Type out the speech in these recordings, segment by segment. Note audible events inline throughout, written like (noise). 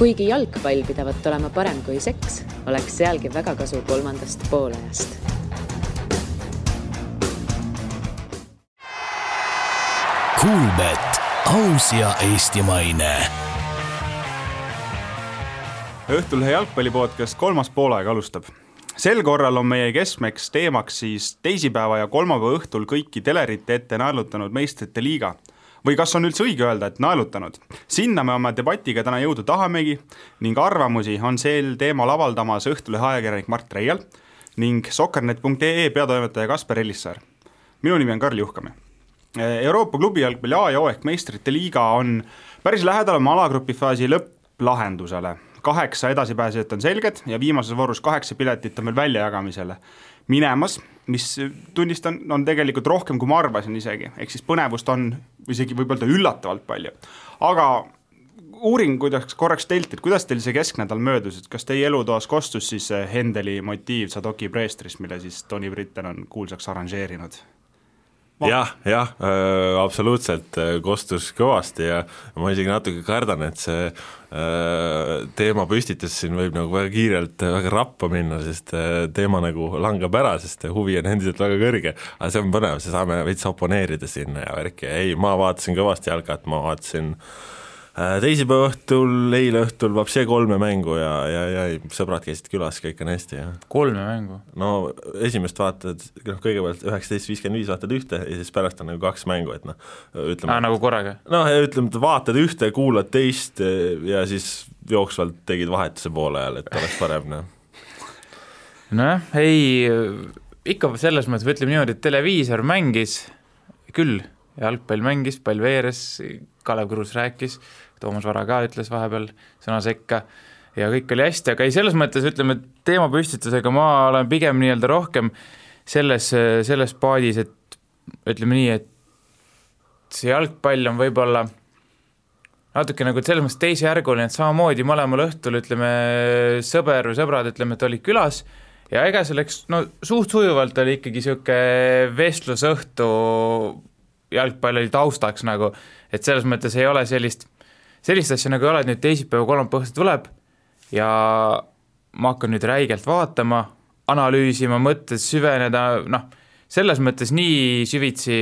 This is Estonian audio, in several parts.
kuigi jalgpall pidavat olema parem kui seks, oleks sealgi väga kasu kolmandast poolajast. Kuulmet, aus ja eestimaine. Õhtulehe jalgpallipodcast kolmas poolaeg alustab sel korral on meie keskmeks teemaks siis teisipäeva ja kolmapäeva õhtul kõiki telerite ette naelutanud meistrite liiga. Või kas on üldse õige öelda, et naelutanud? sinna me oma debatiga täna jõuda tahamegi ning arvamusi on sel teemal avaldamas Õhtulehe ajakirjanik Mart Reial ning sokkernet.ee peatoimetaja Kaspar Ellissaar. minu nimi on Karl Juhkame. Euroopa klubijalgpalli A ja O ehk meistrite liiga on päris lähedal oma alagrupi faasi lõpplahendusele kaheksa edasipääsejat on selged ja viimases voorus kaheksa piletit on veel väljajagamisele minemas, mis tunnistan, on tegelikult rohkem, kui ma arvasin isegi, ehk siis põnevust on isegi võib öelda üllatavalt palju. aga uurin kuidagi korraks teilt, et kuidas teil see kesknädal möödus, et kas teie elutoas kostus siis Hendeli motiiv Sadoki preestris, mille siis Tony Britten on kuulsaks arranžeerinud? Jah, jah äh,, absoluutselt äh, kostus kõvasti ja ma isegi natuke kardan, et see äh, teema püstitus siin võib nagu väga kiirelt äh, väga rappa minna, sest äh, teema nagu langeb ära, sest huvi on endiselt väga kõrge, aga see on põnev, saame veits oponeerida sinna ja värki, ei, ma vaatasin kõvasti jalgat, ma vaatasin äh, Äh, teisipäeva õhtul, eile õhtul Vapše kolme mängu ja, ja, ja sõbrad käisid külas, kõik on hästi, jah. kolme mängu? no esimest vaatad, noh kõigepealt üheksateist viiskümmend viis vaatad ühte ja siis pärast on nagu kaks mängu, et noh, ütleme aa, nagu korraga? noh, ütleme, et vaatad ühte, kuulad teist ja siis jooksvalt tegid vahetuse poole ajal, et oleks parem, noh. nojah, ei, ikka selles mõttes, ütleme niimoodi, et televiisor mängis küll jalgpall mängis, pall veeres, Kalev Krus rääkis, Toomas Vara ka ütles vahepeal sõna sekka ja kõik oli hästi, aga ei, selles mõttes ütleme, teemapüstitusega ma olen pigem nii-öelda rohkem selles, selles paadis, et ütleme nii, et see jalgpall on võib-olla natuke nagu selles mõttes teisejärguline, et samamoodi mõlemal õhtul ütleme, sõber või sõbrad, ütleme, et olid külas ja ega see läks, no suht sujuvalt oli ikkagi niisugune vestlusõhtu jalgpall oli taustaks nagu, et selles mõttes ei ole sellist, sellist asja nagu ei ole, et nüüd teisipäeva, kolmapäeva õhtul tuleb ja ma hakkan nüüd räigelt vaatama, analüüsima, mõttes süveneda, noh, selles mõttes nii süvitsi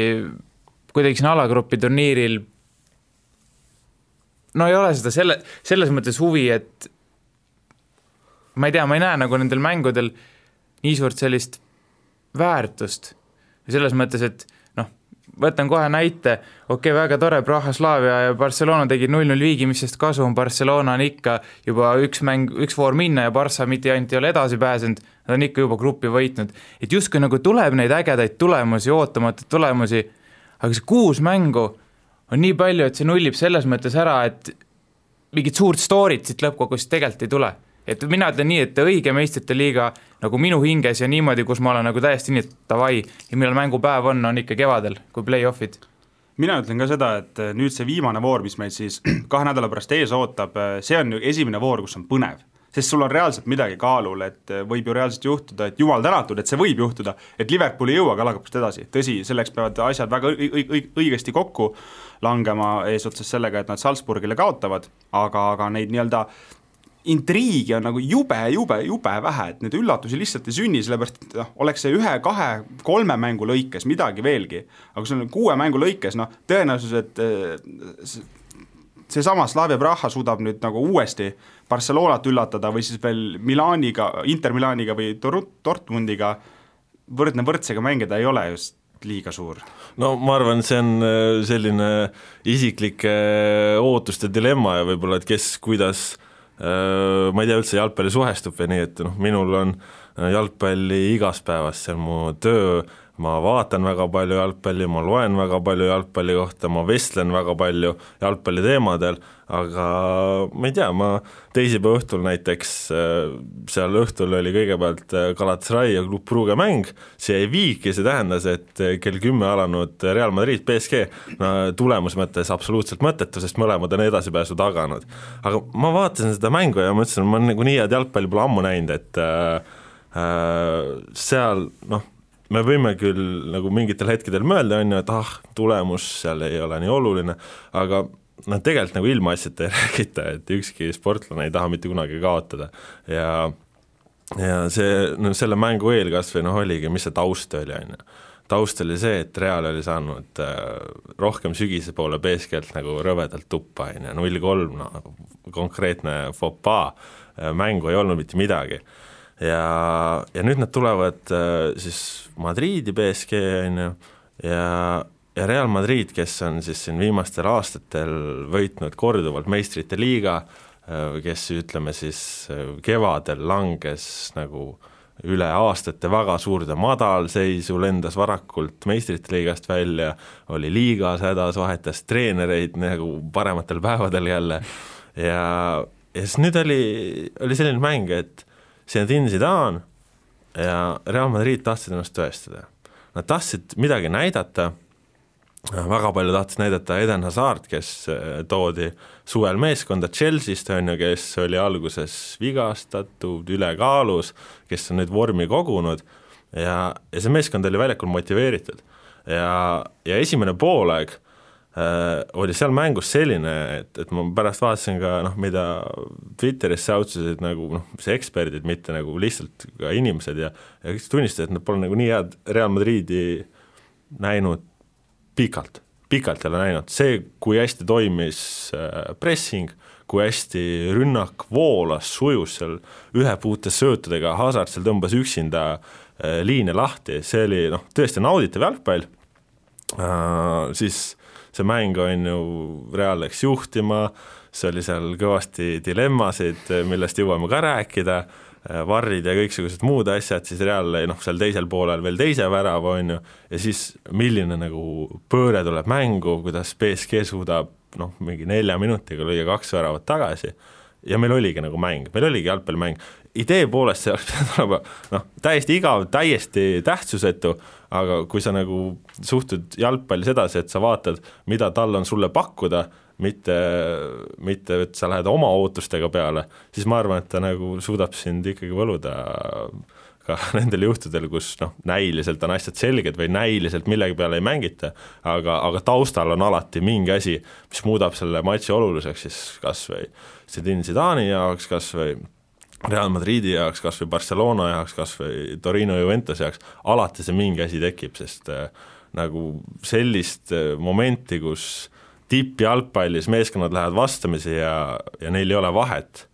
kuidagi siin alagrupi turniiril no ei ole seda selle, selles mõttes huvi, et ma ei tea, ma ei näe nagu nendel mängudel nii suurt sellist väärtust. selles mõttes, et võtan kohe näite, okei okay,, väga tore, Praha-Slaavia ja Barcelona tegid null-null viigi, mis sest kasu on, Barcelona on ikka juba üks mäng, üks voor minna ja Barca mitte ainult ei ole edasi pääsenud, nad on ikka juba gruppi võitnud. et justkui nagu tuleb neid ägedaid tulemusi, ootamatuid tulemusi, aga see kuus mängu on nii palju, et see nullib selles mõttes ära, et mingit suurt story't siit lõppkokkuvõttes tegelikult ei tule et mina ütlen nii, et õige meistrite liiga nagu minu hinges ja niimoodi, kus ma olen nagu täiesti nii, et davai, ja millal mängupäev on, on ikka kevadel, kui play-off'id mina ütlen ka seda, et äh, nüüd see viimane voor, mis meid siis (clears throat) kahe nädala pärast ees ootab, äh, see on ju esimene voor, kus on põnev. sest sul on reaalselt midagi kaalul, et äh, võib ju reaalselt juhtuda, et jumal tänatud, et see võib juhtuda, et Liverpool ei jõua galakapist edasi, tõsi, selleks peavad asjad väga õigesti kokku langema, eesotsas sellega, et nad Salzburgile kaotavad, aga, aga neid nii-öelda intriigi on nagu jube, jube, jube vähe, et neid üllatusi lihtsalt ei sünni, sellepärast et noh, oleks see ühe, kahe, kolme mängu lõikes midagi veelgi, aga kui sul on kuue mängu lõikes, noh, tõenäosus, et eh, seesama Slavia Praha suudab nüüd nagu uuesti Barcelonat üllatada või siis veel Milaniga, Inter Milaniga või Dortmundiga võrdne võrdsega mängida ei ole just liiga suur? no ma arvan, see on eh, selline isiklike ootuste dilemma ja võib-olla, et kes kuidas ma ei tea üldse, jalgpalli suhestub või nii, et noh, minul on äh, jalgpalli igapäevast, see on mu töö, ma vaatan väga palju jalgpalli, ma loen väga palju jalgpalli kohta, ma vestlen väga palju jalgpalli teemadel aga ma ei tea, ma teisipäeva õhtul näiteks, äh, seal õhtul oli kõigepealt äh, Galatasaray ja Club Brugge mäng, see jäi viiki, see tähendas, et äh, kell kümme alanud Real Madrid, BSG, no tulemuse mõttes absoluutselt mõttetu, sest mõlemad on edasipääsu taganud. aga ma vaatasin seda mängu ja mõtlesin, ma nagu nii head jalgpalli pole ammu näinud, et äh, seal noh, me võime küll nagu mingitel hetkedel mõelda, on ju, et ah, tulemus seal ei ole nii oluline, aga noh, tegelikult nagu ilmaasjata ei (laughs) räägita, et ükski sportlane ei taha mitte kunagi kaotada ja ja see, no selle mängu eel kas või noh, oligi, mis see taust oli, on ju. taust oli see, et Real oli saanud äh, rohkem sügise poole BSG-lt nagu rõvedalt tuppa, on ju, null kolm, no konkreetne fopaa, mängu ei olnud mitte midagi. Ja, ja nüüd nad tulevad äh, siis Madriidi BSG, on ju, ja ja Real Madrid, kes on siis siin viimastel aastatel võitnud korduvalt meistrite liiga, äh, kes ütleme siis äh, kevadel langes nagu üle aastate väga suurde madalseisu, lendas varakult meistrite liigast välja, oli liigas hädas, vahetas treenereid nagu parematel päevadel jälle. Ja, ja siis nüüd oli, oli selline mäng, et Zinedine Zidane ja Real Madrid tahtsid ennast tõestada. Nad tahtsid midagi näidata väga palju tahtis näidata Eden Hazard, kes äh, toodi suvel meeskonda Chelsea'st, on ju, kes oli alguses vigastatud, ülekaalus, kes on nüüd vormi kogunud ja, ja see meeskond oli väljakul motiveeritud. ja, ja esimene poolaeg oli seal mängus selline, et, et ma pärast vaatasin ka noh, mida Twitteris säutsusid nagu noh, see eksperdid, mitte nagu lihtsalt ka inimesed ja ja kõik tunnistasid, et nad pole nagu nii head Real Madridi näinud pikalt, pikalt ei ole näinud, see, kui hästi toimis äh, pressing, kui hästi rünnak voolas, sujus seal ühepuute söötudega, Hazard seal tõmbas üksinda äh, liine lahti, see oli noh, tõesti nauditav jalgpall, äh, siis see mäng on ju, Real läks juhtima, see oli seal kõvasti dilemmasid, millest jõuame ka rääkida varrid ja kõiksugused muud asjad, siis Real lõi noh, seal teisel poolel veel teise värava, on ju, ja siis milline nagu pööre tuleb mängu, kuidas BSG suudab noh, mingi nelja minutiga lüüa kaks väravat tagasi ja meil oligi nagu mäng, meil oligi jalgpallimäng, idee poolest see (laughs) oleks pidanud olema noh, täiesti igav, täiesti tähtsusetu, aga kui sa nagu suhtud jalgpalli sedasi, et sa vaatad, mida tal on sulle pakkuda, mitte, mitte et sa lähed oma ootustega peale, siis ma arvan, et ta nagu suudab sind ikkagi võluda ka (laughs) nendel juhtudel, kus noh, näiliselt on asjad selged või näiliselt millegi peale ei mängita, aga, aga taustal on alati mingi asi, mis muudab selle matši oluliseks siis kas või Zidane Zidane'i jaoks, kas või Real Madridi jaoks, kas või Barcelona jaoks, kas või Torino Juventuse jaoks, alati see mingi asi tekib, sest äh, nagu sellist äh, momenti, kus tippjalgpallis meeskonnad lähevad vastamisi ja, ja neil ei ole vahet,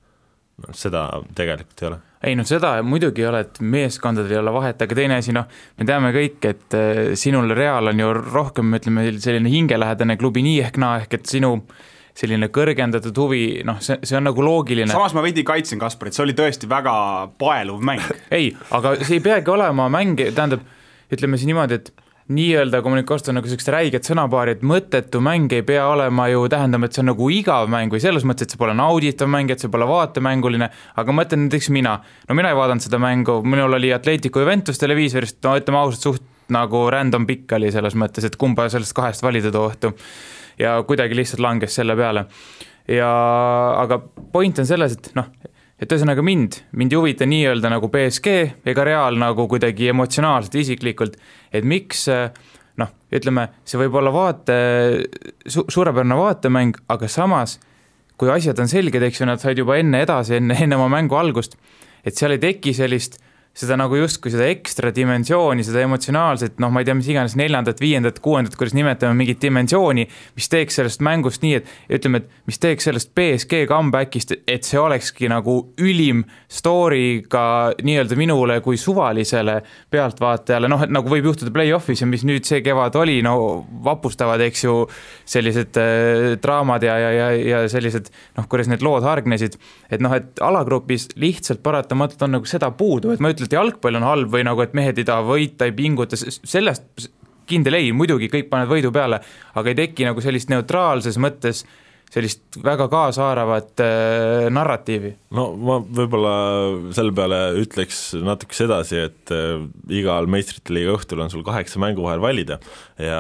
seda tegelikult ei ole ei noh, seda muidugi ei ole, et meeskondadel ei ole vahet, aga teine asi, noh, me teame kõik, et äh, sinul Real on ju rohkem, ütleme, selline hingelähedane klubi nii ehk naa, ehk et sinu selline kõrgendatud huvi, noh, see, see on nagu loogiline. samas ma veidi kaitsen Kasparit, see oli tõesti väga paeluv mäng ei, aga see ei peagi olema mäng, tähendab, ütleme siis niimoodi, et nii-öelda kommunikatsioon nagu niisugust räiget sõnapaari, et mõttetu mäng ei pea olema ju tähendama, et see on nagu igav mäng või selles mõttes, et see pole nauditav mäng, et see pole vaatemänguline, aga ma mõtlen näiteks mina, no mina ei vaadanud seda mängu, minul oli Atletico Juventus televiisorist, no ütleme ausalt, suht nagu random pikk oli selles mõttes, et kumba sellest kahest valida too õhtu. ja kuidagi lihtsalt langes selle peale. ja aga point on selles, et noh, et ühesõnaga mind, mind ei huvita nii-öelda nagu BSG ega Real nagu kuidagi emotsionaalselt, isiklikult, et miks noh, ütleme, see võib olla vaate su,, suurepärane vaatemäng, aga samas kui asjad on selged, eks ju, nad said juba enne edasi, enne, enne oma mängu algust, et seal ei teki sellist seda nagu justkui seda ekstra dimensiooni, seda emotsionaalset, noh, ma ei tea, mis iganes neljandat, viiendat, kuuendat, kuidas nimetame, mingit dimensiooni, mis teeks sellest mängust nii, et ütleme, et mis teeks sellest BSG comeback'ist, et see olekski nagu ülim story ka nii-öelda minule kui suvalisele pealtvaatajale, noh, et nagu võib juhtuda play-off'is ja mis nüüd see kevad oli, no vapustavad, eks ju, sellised äh, draamad ja, ja, ja, ja sellised noh, kuidas need lood hargnesid, et noh, et alagrupis lihtsalt paratamatult on nagu seda puudu, et ma ütlen, ütled, jalgpall on halb või nagu, et mehed ei taha võita, ei pinguta, sellest kindel ei, muidugi kõik panevad võidu peale, aga ei teki nagu sellist neutraalses mõttes sellist väga kaasahaaravat äh, narratiivi. no ma võib-olla selle peale ütleks natuke sedasi, et äh, igal meistrite liiga õhtul on sul kaheksa mängu vahel valida ja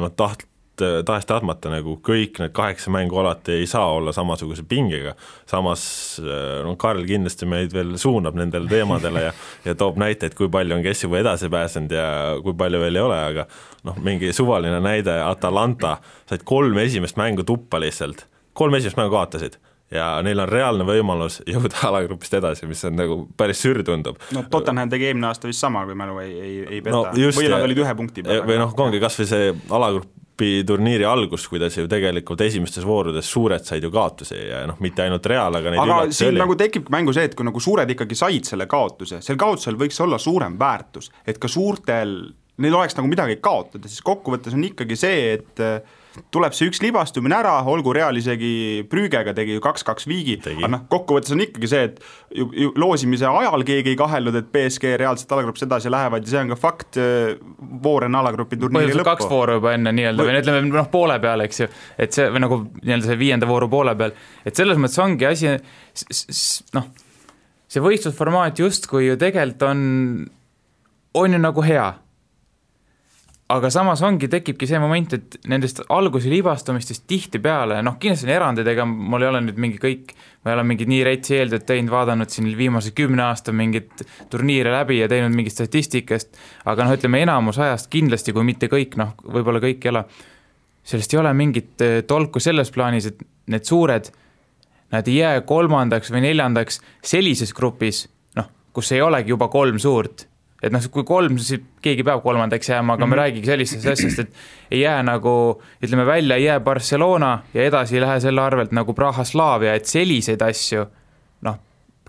noh, taht-, tahes-tahtmata nagu kõik need kaheksa mängu alati ei saa olla samasuguse pingega, samas äh, no Karl kindlasti meid veel suunab nendele teemadele ja ja toob näiteid, kui palju on kes juba edasi pääsenud ja kui palju veel ei ole, aga noh, mingi suvaline näide, Atalanta, said kolm esimest mängu tuppa lihtsalt, kolm esimest mängu kaotasid ja neil on reaalne võimalus jõuda alagrupist edasi, mis on nagu päris sür tundub. no Tottenham tegi eelmine aasta vist sama, kui mälu ei, ei, ei peta no, või nad olid ühe punkti peal. või noh, ongi kas või see alagrupi turniiri algus, kuidas ju tegelikult esimestes voorudes suured said ju kaotusi ja noh, mitte ainult Real, aga neid aga siin oli. nagu tekibki mängu see, et kui nagu suured ikkagi said selle kaotuse, sel kaotusel võiks olla suurem väärtus, et ka suurtel, neil oleks nagu midagi kaotada, siis kokkuvõttes on ikkagi see, et tuleb see üks libastumine ära, olgu Real isegi Prügega tegi ju kaks-kaks viigi, aga noh, kokkuvõttes on ikkagi see, et ju, ju loosimise ajal keegi ei kahelnud, et BSG reaalselt alagrupist edasi lähevad ja see on ka fakt, äh, voor enne alagrupi turniiri lõppu. kaks vooru juba enne nii-öelda või ütleme noh, poole peal, eks ju, et see või nagu nii-öelda see viienda vooru poole peal, et selles mõttes ongi asi noh, see võistlusformaat justkui ju tegelikult on, on ju nagu hea aga samas ongi, tekibki see moment, et nendest alguse libastumistest tihtipeale, noh, kindlasti on erandeid, ega mul ei ole nüüd mingi kõik, ma ei ole mingit nii retsi eeltööd teinud, vaadanud siin viimase kümne aasta mingit turniire läbi ja teinud mingit statistikast, aga noh, ütleme enamus ajast kindlasti, kui mitte kõik, noh, võib-olla kõik ei ole, sellest ei ole mingit eh, tolku selles plaanis, et need suured, nad ei jää kolmandaks või neljandaks sellises grupis, noh, kus ei olegi juba kolm suurt et noh, kui kolm, siis keegi peab kolmandaks jääma, aga mm -hmm. me mhm. räägigi sellistest asjast, et ei jää nagu ütleme välja, ei jää Barcelona ja edasi ei lähe selle arvelt nagu Praha Slavia, et selliseid asju noh,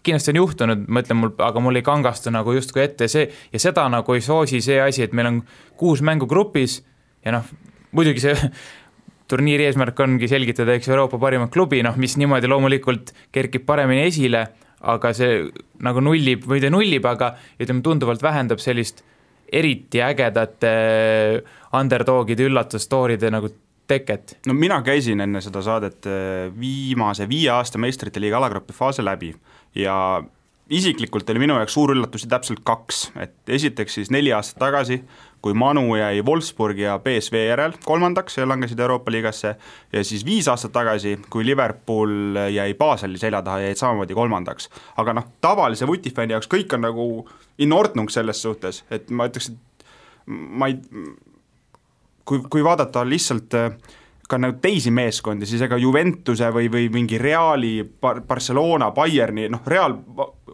kindlasti on juhtunud, ma ütlen mul, aga mul ei kangastu nagu justkui ette see ja seda nagu ei soosi see asi, et meil on kuus mängu grupis ja noh, muidugi see (laughs) turniiri eesmärk ongi selgitada, eks Euroopa parimat klubi, noh, mis niimoodi loomulikult kerkib paremini esile aga see nagu nullib või ta nullib, aga ütleme, tunduvalt vähendab sellist eriti ägedate underdogide üllatusstooride nagu teket. no mina käisin enne seda saadet äh, viimase viie aasta meistrite liiga alagrupi faase läbi ja isiklikult oli minu jaoks suur üllatusi täpselt kaks, et esiteks siis neli aastat tagasi kui Manu jäi Wolfsburgi ja BSV järel kolmandaks ja langesid Euroopa liigasse, ja siis viis aastat tagasi, kui Liverpool jäi Baseli selja taha jäid samamoodi kolmandaks. aga noh, tavalise vutifänni jaoks kõik on nagu in ordnung selles suhtes, et ma ütleks, et ma ei, kui, kui vaadata lihtsalt äh, ka nagu teisi meeskondi, siis ega Juventuse või, või mingi Reali, Barcelona, Bayerni, noh, Real,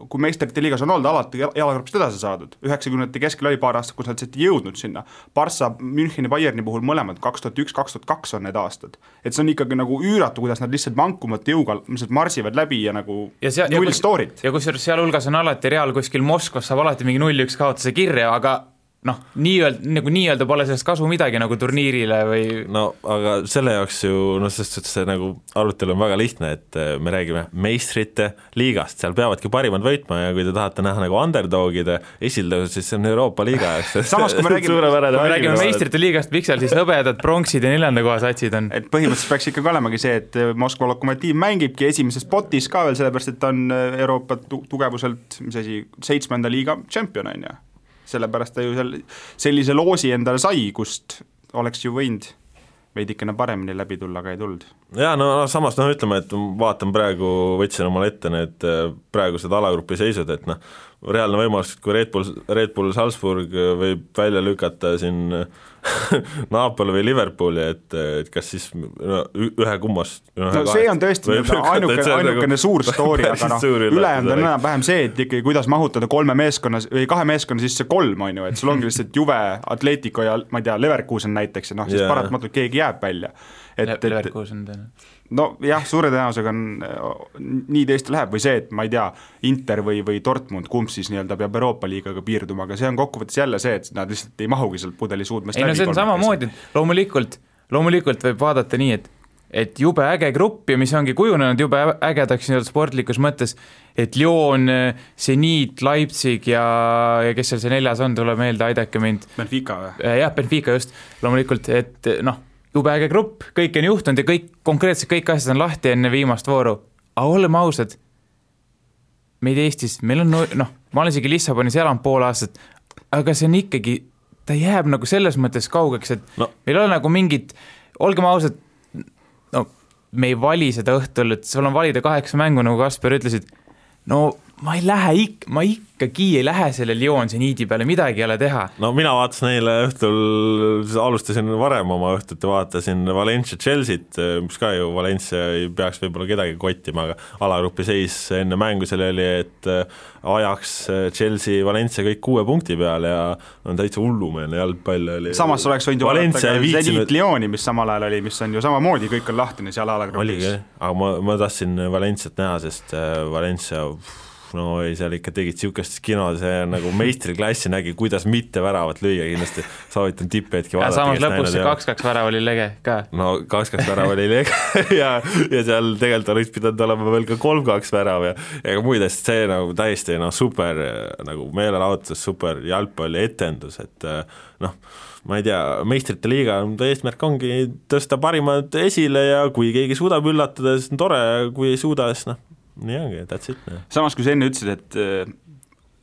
kui meistrite liigas on olnud, alati jalagrupist edasi saadud, üheksakümnendate keskel oli paar aastat, kus nad lihtsalt ei jõudnud sinna. Barca, Müncheni, Bayerni puhul mõlemad kaks tuhat üks, kaks tuhat kaks on need aastad. et see on ikkagi nagu üüratu, kuidas nad lihtsalt vankumatu jõuga lihtsalt marsivad läbi ja nagu ja see, null story't. ja kusjuures sealhulgas on alati Real kuskil Moskvas saab alati mingi null-üks kaotuse kirja, aga noh, nii-öelda, nagu nii-öelda pole sellest kasu midagi nagu turniirile või no aga selle jaoks ju noh, selles suhtes see nagu arutelu on väga lihtne, et äh, me räägime meistrite liigast, seal peavadki parimad võitma ja kui te tahate näha nagu underdogide esildõusu, siis see on Euroopa liiga jaoks. (laughs) Samas, kui me räägime, kui me räägime meistrite liigast, miks seal siis hõbedad, pronksid ja neljanda koha satsid on? et põhimõtteliselt peaks ikkagi olemagi see, et Moskva Lokomotiiv mängibki esimeses potis ka veel, sellepärast et ta on äh, Euroopa tugevuselt, mis asi, seitsmenda liiga tšempion, on ju sellepärast ta ju seal sellise loosi endale sai, kust oleks ju võinud veidikene paremini läbi tulla, aga ei tulnud. jaa, no samas noh, ütleme, et vaatan praegu, võtsin omale ette need äh, praegused alagrupi seisud, et noh, reaalne võimalus, kui Red Bull, Red Bull Salzburg võib välja lükata siin (laughs) Napoli või Liverpooli, et, et kas siis no, ühe kummast no, no see on tõesti ainuke, ainukene nagu suur story, aga noh, ülejäänud on enam-vähem see, et ikkagi kuidas mahutada kolme meeskonna või kahe meeskonna sisse kolm, on ju, et sul ongi lihtsalt Juve, Atletico ja ma ei tea, Leverkusen näiteks ja noh, siis yeah. paratamatult keegi jääb välja. et, et Leverkusen tõenäoliselt nojah, suure tõenäosusega on, nii tõesti läheb või see, et ma ei tea, Inter või, või Dortmund, kumb siis nii-öelda peab Euroopa liigaga piirduma, aga see on kokkuvõttes jälle see, et nad lihtsalt ei mahugi sealt pudeli suudmest ei no see on samamoodi, loomulikult, loomulikult võib vaadata nii, et et jube äge grupp ja mis ongi kujunenud jube ägedaks nii-öelda sportlikus mõttes, et Lyon, Zenit, Leipzig ja, ja kes seal see neljas on, tule meelde, aidake mind. Benfica või? jah, Benfica just, loomulikult, et noh jube äge grupp, kõik on juhtunud ja kõik, konkreetselt kõik asjad on lahti enne viimast vooru. aga oleme ausad, meid Eestis, meil on noh, ma olen isegi Lissabonis elanud pool aastat, aga see on ikkagi, ta jääb nagu selles mõttes kaugeks, et no. meil ei ole nagu mingit olgem ausad, no me ei vali seda õhtul, et sul on valida kaheksa mängu, nagu Kaspar ütlesid, no ma ei lähe ik-, ma ikkagi ei lähe selle Lyon seniidi peale, midagi ei ole teha. no mina vaatasin eile õhtul, alustasin varem oma õhtut ja vaatasin Valencia Chelsea't, mis ka ju Valencia ei peaks võib-olla kedagi kottima, aga alagrupi seis enne mängu seal oli, et ajaks Chelsea, Valencia kõik kuue punkti peal ja on täitsa hullumeelne jalgpall oli. samas oleks võinud ju vaadata ka Zenit Lyoni, mis samal ajal oli, mis on ju samamoodi, kõik on lahtine seal alagrupis. oligi, aga ma, ma tahtsin Valenciat näha, sest Valencia no ei, seal ikka tegid niisugust kino, see nagu meistriklassi nägi, kuidas mitte väravat lüüa, kindlasti soovitan tipphetki vaadata. samas lõpus see kaks-kaks värav oli lege ka. no kaks-kaks värav oli lege (laughs) ja, ja seal tegelikult oleks pidanud olema veel ka kolm-kaks värav ja ega muid asju, see nagu täiesti noh, super nagu meelelahutus, super jalgpallietendus, et noh, ma ei tea, meistrite liiga eesmärk ongi tõsta parimad esile ja kui keegi suudab üllatada, siis on tore, kui ei suuda, siis noh, nii ongi, that's it. samas, kui sa enne ütlesid, et äh,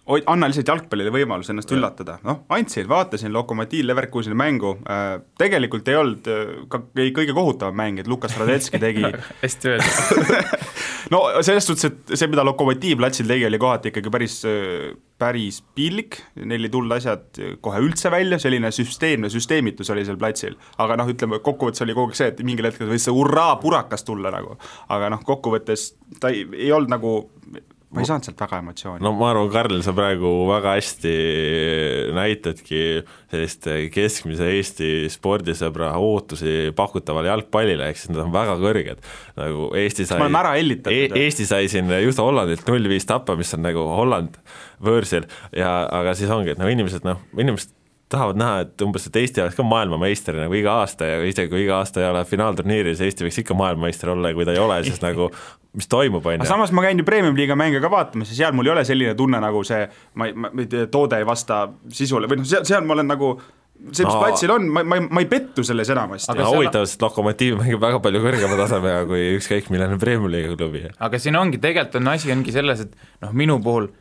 anna lihtsalt jalgpallile võimalus ennast ja. üllatada, noh, andsin, vaatasin Lokomotiiv Leverkuseni mängu. Äh,, tegelikult ei olnud äh, ka kõige kohutavam mäng, et Lukas Radetski (laughs) tegi hästi öeldud. (laughs) No selles suhtes, et see, mida Lokomotiiv platsil tegi, oli kohati ikkagi päris äh, päris piinlik, neil ei tulnud asjad kohe üldse välja, selline süsteemne süsteemitus oli seal platsil. aga noh, ütleme kokkuvõttes oli kogu aeg see, et mingil hetkel võis see hurraa purakas tulla nagu, aga noh, kokkuvõttes ta ei, ei olnud nagu ma ei saanud sealt väga emotsiooni. no ma arvan, Karl, sa praegu väga hästi näitadki sellist keskmise Eesti spordisõbra ootusi pakutavale jalgpallile, ehk siis nad on väga kõrged. nagu Eesti sai, e Eesti sai siin just Hollandilt null viis tappa, mis on nagu Holland võõrsil ja aga siis ongi, et noh, inimesed noh, inimesed tahavad näha, et umbes, et Eesti oleks ka maailmameister nagu iga aasta ja isegi kui iga aasta ei ole finaalturniiris, Eesti võiks ikka maailmameister olla ja kui ta ei ole, siis nagu mis toimub, on ju. samas ma käin ju Premium-liiga mänge ka vaatamas ja seal mul ei ole selline tunne, nagu see, ma ei, ma ei tea, toode ei vasta sisule või noh, seal, seal ma olen nagu see, mis no, platsil on, ma, ma ei, ma ei pettu selles enamasti. aga huvitav, sest Lokomotiiv mängib väga palju kõrgema tasemega kui ükskõik milline Premium-liiga klubi. aga siin ongi, tegelikult on asi ongi selles, et noh, minu puhul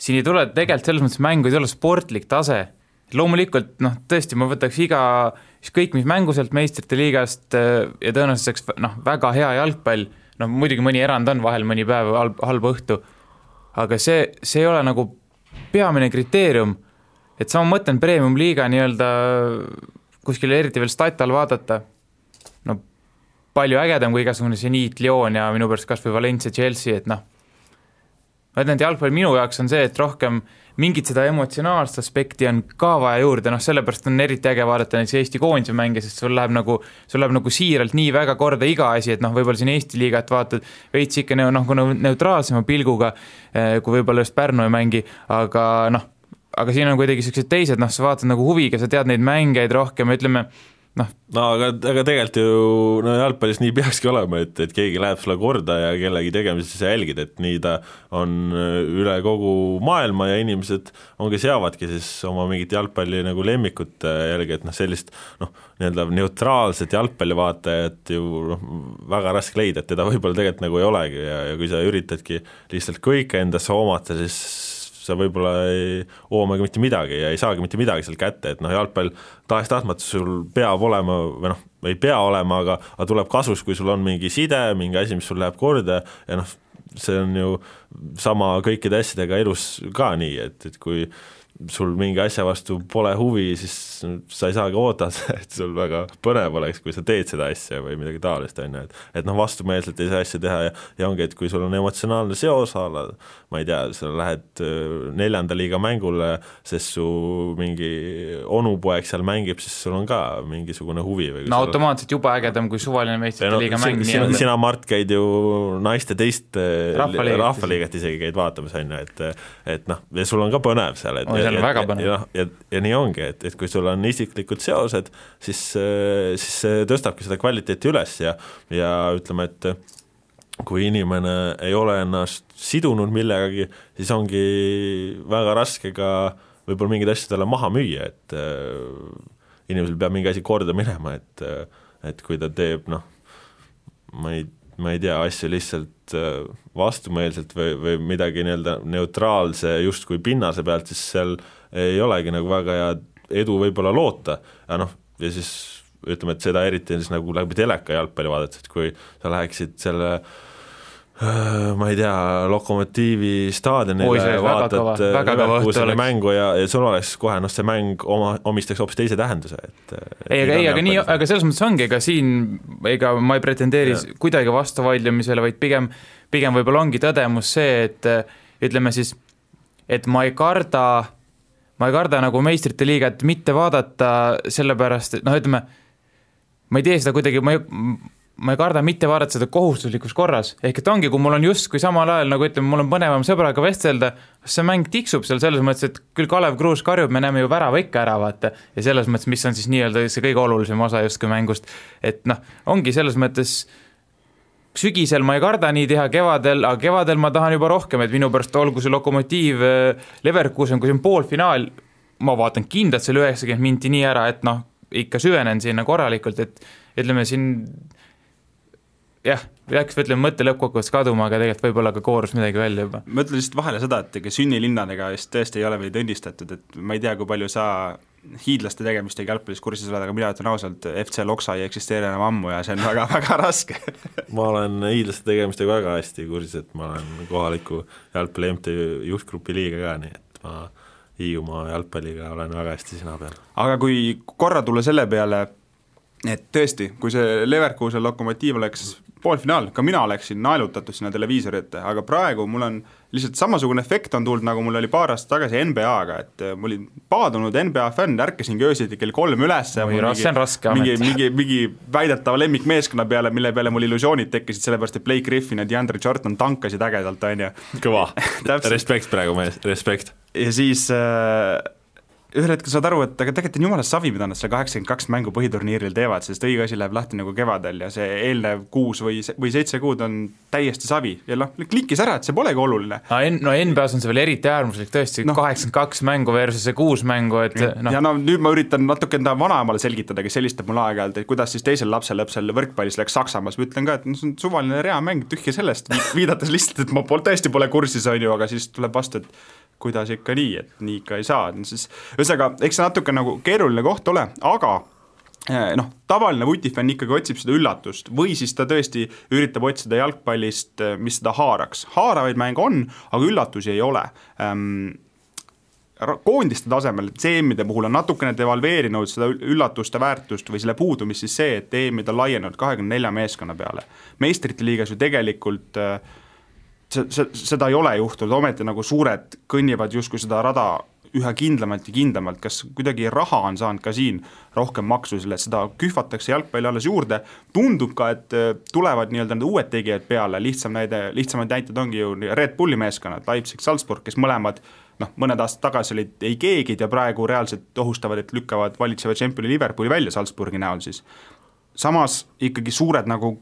siin ei tule tegelikult selles mõttes mängu ei tule sportlik tase loomulikult noh, tõesti, ma võtaks iga, ükskõik mis mängu sealt meistrite liigast äh, ja tõenäoliselt oleks noh, väga hea jalgpall, no muidugi mõni erand on vahel, mõni päev halb, halb õhtu, aga see, see ei ole nagu peamine kriteerium, et sama mõtlen premium-liiga nii-öelda kuskil eriti veel statal vaadata, no palju ägedam kui igasugune seniit, Lyon ja minu pärast kas või Valencia, Chelsea, et noh, ma ütlen, et jalgpall minu jaoks on see, et rohkem mingit seda emotsionaalset aspekti on ka vaja juurde, noh sellepärast on eriti äge vaadata näiteks Eesti koondise mänge, sest sul läheb nagu, sul läheb nagu siiralt nii väga korda iga asi, et noh, võib-olla siin Eesti liigat vaatad veits ikka noh, nagu neutraalsema pilguga, eh, kui võib-olla just Pärnu ei mängi, aga noh, aga siin on kuidagi niisugused teised, noh, sa vaatad nagu huviga, sa tead neid mängeid rohkem, ütleme, noh. no aga, aga tegelikult ju no jalgpallis nii peakski olema, et, et keegi läheb sulle korda ja kellegi tegemisi sa jälgid, et nii ta on äh, üle kogu maailma ja inimesed ongi, seavadki siis oma mingit jalgpalli nagu lemmikut jälgi, et noh, sellist noh, nii-öelda neutraalset jalgpallivaatajat ju noh, väga raske leida, et teda võib-olla tegelikult nagu ei olegi ja, ja kui sa üritadki lihtsalt kõike endasse hoomata, siis sa võib-olla ei hoomagi mitte midagi ja ei saagi mitte midagi sealt kätte, et noh, jalgpall tahes-tahtmata sul peab olema või noh, ei pea olema, aga, aga tuleb kasuks, kui sul on mingi side, mingi asi, mis sul läheb korda ja noh, see on ju sama kõikide asjadega elus ka nii, et, et kui sul mingi asja vastu pole huvi, siis sa ei saagi oodata, (laughs) et sul väga põnev oleks, kui sa teed seda asja või midagi taolist, on ju, et et noh, vastumeelselt ei saa asja teha ja, ja ongi, et kui sul on emotsionaalne seos a la ma ei tea, sa lähed äh, neljanda liiga mängule, sest su mingi onupoeg seal mängib, siis sul on ka mingisugune huvi või no automaatselt jube ägedam kui suvaline meistrite no, liiga mäng. sina, sina, Mart, käid ju naiste teist äh, rahvaliigat, rahvaliigat isegi käid vaatamas, on ju, et et noh, ja sul on ka põnev seal, et seal on väga põnev. ja, ja, ja nii ongi, et, et kui sul on isiklikud seosed, siis, siis see tõstabki seda kvaliteeti üles ja, ja ütleme, et kui inimene ei ole ennast sidunud millegagi, siis ongi väga raske ka võib-olla mingeid asju talle maha müüa, et äh, inimesel peab mingi asi korda minema, et äh, et kui ta teeb noh, ma ei, ma ei tea, asju lihtsalt äh, vastumeelselt või, või midagi nii-öelda neutraalse justkui pinnase pealt, siis seal ei olegi nagu väga head edu võib-olla loota, aga noh, ja siis ütleme, et seda eriti siis nagu läbi teleka jalgpalli vaadates, et kui sa läheksid selle äh, ma ei tea, Lokomotiivi staadionile vaatad Leverkuseni mängu ja, ja sul oleks kohe noh, see mäng oma, omistaks hoopis teise tähenduse, et ei, aga ei, aga nii, aga selles mõttes ongi, ega siin, ega ma ei pretendeeri ja. kuidagi vastuvaidlemisele, vaid pigem, pigem võib-olla ongi tõdemus see, et ütleme siis, et ma ei karda ma ei karda nagu meistrite liigat mitte vaadata, sellepärast et noh, ütleme, ma ei tee seda kuidagi, ma ei, ma ei karda mitte vaadata seda kohustuslikus korras, ehk et ongi, kui mul on justkui samal ajal nagu ütleme, mul on põnevam sõbraga vestelda, see mäng tiksub seal selles mõttes, et küll Kalev Kruus karjub, me näeme ju värava ikka ära, vaata, ja selles mõttes, mis on siis nii-öelda see kõige olulisem osa justkui mängust, et noh, ongi selles mõttes sügisel ma ei karda nii teha, kevadel, aga kevadel ma tahan juba rohkem, et minu pärast olgu see Lokomotiiv äh, Leverkusen, kui see on poolfinaal, ma vaatan kindlalt selle üheksakümmend minti nii ära, et noh, ikka süvenen sinna korralikult, et ütleme siin jah, läks, ütleme, mõte lõppkokkuvõttes kaduma, aga tegelikult võib-olla ka koorus midagi välja juba. ma ütlen lihtsalt vahele seda, et ega sünnilinnadega vist tõesti ei ole meid õnnistatud, et ma ei tea, kui palju sa hiidlaste tegemistega jalgpallis kursis oled, aga mina ütlen ausalt, FC Loksa ei eksisteeri enam ammu ja see on väga, (laughs) väga raske ma olen hiidlaste tegemistega väga hästi kursis, et ma olen kohaliku jalgpalli MTÜ juhtgrupi liige ka, nii et ma Hiiumaa jalgpalliga olen väga hästi sina peal. aga kui korra tulla selle peale, et tõesti, kui see Leverkusen Lokomotiiv oleks poolfinaal, ka mina oleksin naelutatud sinna televiisori ette, aga praegu mul on lihtsalt samasugune efekt on tulnud, nagu mul oli paar aastat tagasi NBA-ga, et äh, ma olin paadunud NBA fänn, ärkasingi öösiti kell kolm üles see on raske amet. mingi, mingi, mingi väidetava lemmikmeeskonna peale, mille peale mul illusioonid tekkisid, sellepärast et Blake Griffin ja DeAndre Jordan tankasid ägedalt, on ju. kõva (laughs) respekt praegu mees, respekt. ja siis äh, ühel hetkel saad aru, et aga tegelikult on jumala savi, mida nad seal kaheksakümmend kaks mängu põhiturniiril teevad, sest õige asi läheb lahti nagu kevadel ja see eelnev kuus või, või seitse kuud on täiesti savi ja noh, klikkis ära, et see polegi oluline. no N-, no NBA-s on see veel eriti äärmuslik tõesti no., kaheksakümmend kaks mängu versus see kuus mängu, et noh. ja no nüüd ma üritan natuke enda vanaemale selgitada, kes helistab mulle aeg-ajalt, et kuidas siis teisel lapsel lõpsel võrkpallis läks Saksamaas, ma ütlen ka, et no see on suvaline reamäng, tühja sellest, viidates lihtsalt, et ma pol-, tõesti pole kursis, on ju, aga siis tuleb vastu, et kuidas ikka nii, et nii ikka ei saa, siis ühesõnaga, eks see natuke nagu keeruline koht ole, aga eh, noh, tavaline vutifänn ikkagi otsib seda üllatust või siis ta tõesti üritab otsida jalgpallist, eh, mis seda haaraks. haaravaid mänge on, aga üllatusi ei ole ähm, koondiste tasemel, CM-ide puhul on natukene devalveerinud seda üllatuste väärtust või selle puudumist siis see, et EM-id on laienenud kahekümne nelja meeskonna peale. meistrite liigas ju tegelikult äh, see, see, seda ei ole juhtunud, ometi nagu suured kõnnivad justkui seda rada üha kindlamalt ja kindlamalt, kas kuidagi raha on saanud ka siin rohkem maksu, selle, seda kühvatakse jalgpalli alles juurde, tundub ka, et äh, tulevad nii-öelda need uued tegijad peale, lihtsam näide, lihtsamad näited ongi ju Red Bulli meeskonnad, Leipzig, Salzburg, kes mõlemad noh, mõned aastad tagasi olid ei keegid ja praegu reaalselt ohustavad, et lükkavad valitseva tšempioni Liverpooli välja Salzburgi näol siis. samas ikkagi suured nagu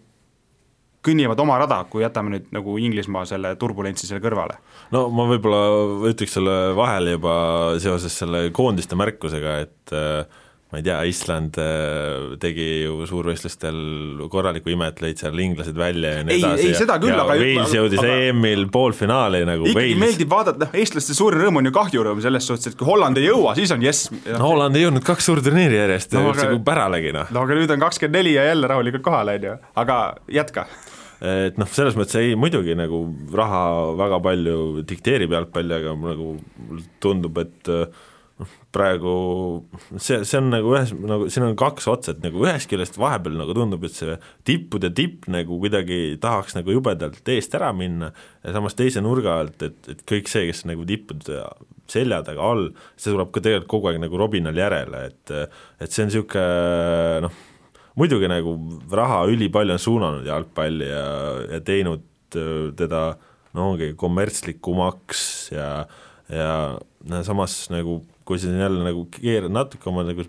kõnnivad oma rada, kui jätame nüüd nagu Inglismaa selle turbulentsi selle kõrvale? no ma võib-olla ütleks selle vahele juba seoses selle koondiste märkusega, et äh, ma ei tea, Island äh, tegi ju suurvõistlustel korralikku imet, lõid seal inglased välja ja nii ei, edasi. ei, seda küll, aga Wales jõudis aga... EM-il poolfinaali nagu ikkagi Wales. meeldib vaadata, noh, eestlaste suurim rõõm on ju kahjurõõm selles suhtes, et kui Holland ei jõua, siis on jess. no Holland ei jõudnud kaks suurturniiri järjest no, üldse kui päralegi, noh. no aga nüüd on kakskümmend neli ja jälle rahulikult kohal, on ju, aga jätka et noh, selles mõttes ei, muidugi nagu raha väga palju dikteerib jalgpalli, aga nagu tundub, et noh, praegu see, see on nagu ühes, nagu siin on kaks otsa, et nagu ühest küljest vahepeal nagu tundub, et see tippude tipp nagu kuidagi tahaks nagu jubedalt eest ära minna ja samas teise nurga alt, et, et kõik see, kes nagu tippude selja taga all, see tuleb ka tegelikult kogu aeg nagu robinal järele, et et see on niisugune noh, muidugi nagu raha ülipalju on suunanud jalgpalli ja, ja teinud teda no ongi kommertslikumaks ja, ja samas nagu kui sa jälle nagu keerad natuke oma nagu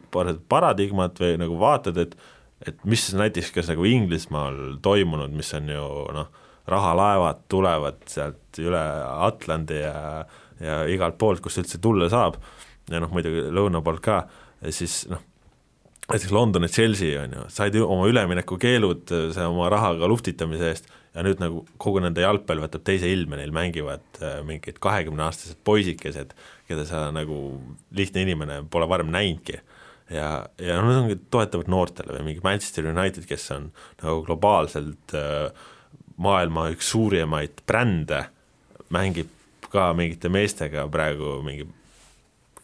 paradigmat või nagu vaatad, et et mis näiteks kas nagu Inglismaal toimunud, mis on ju noh, rahalaevad tulevad sealt üle Atlandi ja ja igalt poolt, kust üldse tulla saab, ja noh, muidugi lõuna poolt ka, siis noh, näiteks London ja Chelsea on ju, said oma üleminekukeelud oma rahaga luhtitamise eest ja nüüd nagu kogu nende jalgpall võtab teise ilme, neil mängivad äh, mingid kahekümneaastased poisikesed, keda sa nagu lihtne inimene pole varem näinudki. ja, ja noh, nad ongi, toetavad noortele või mingi Manchester United, kes on nagu globaalselt äh, maailma üks suurimaid brände, mängib ka mingite meestega praegu mingi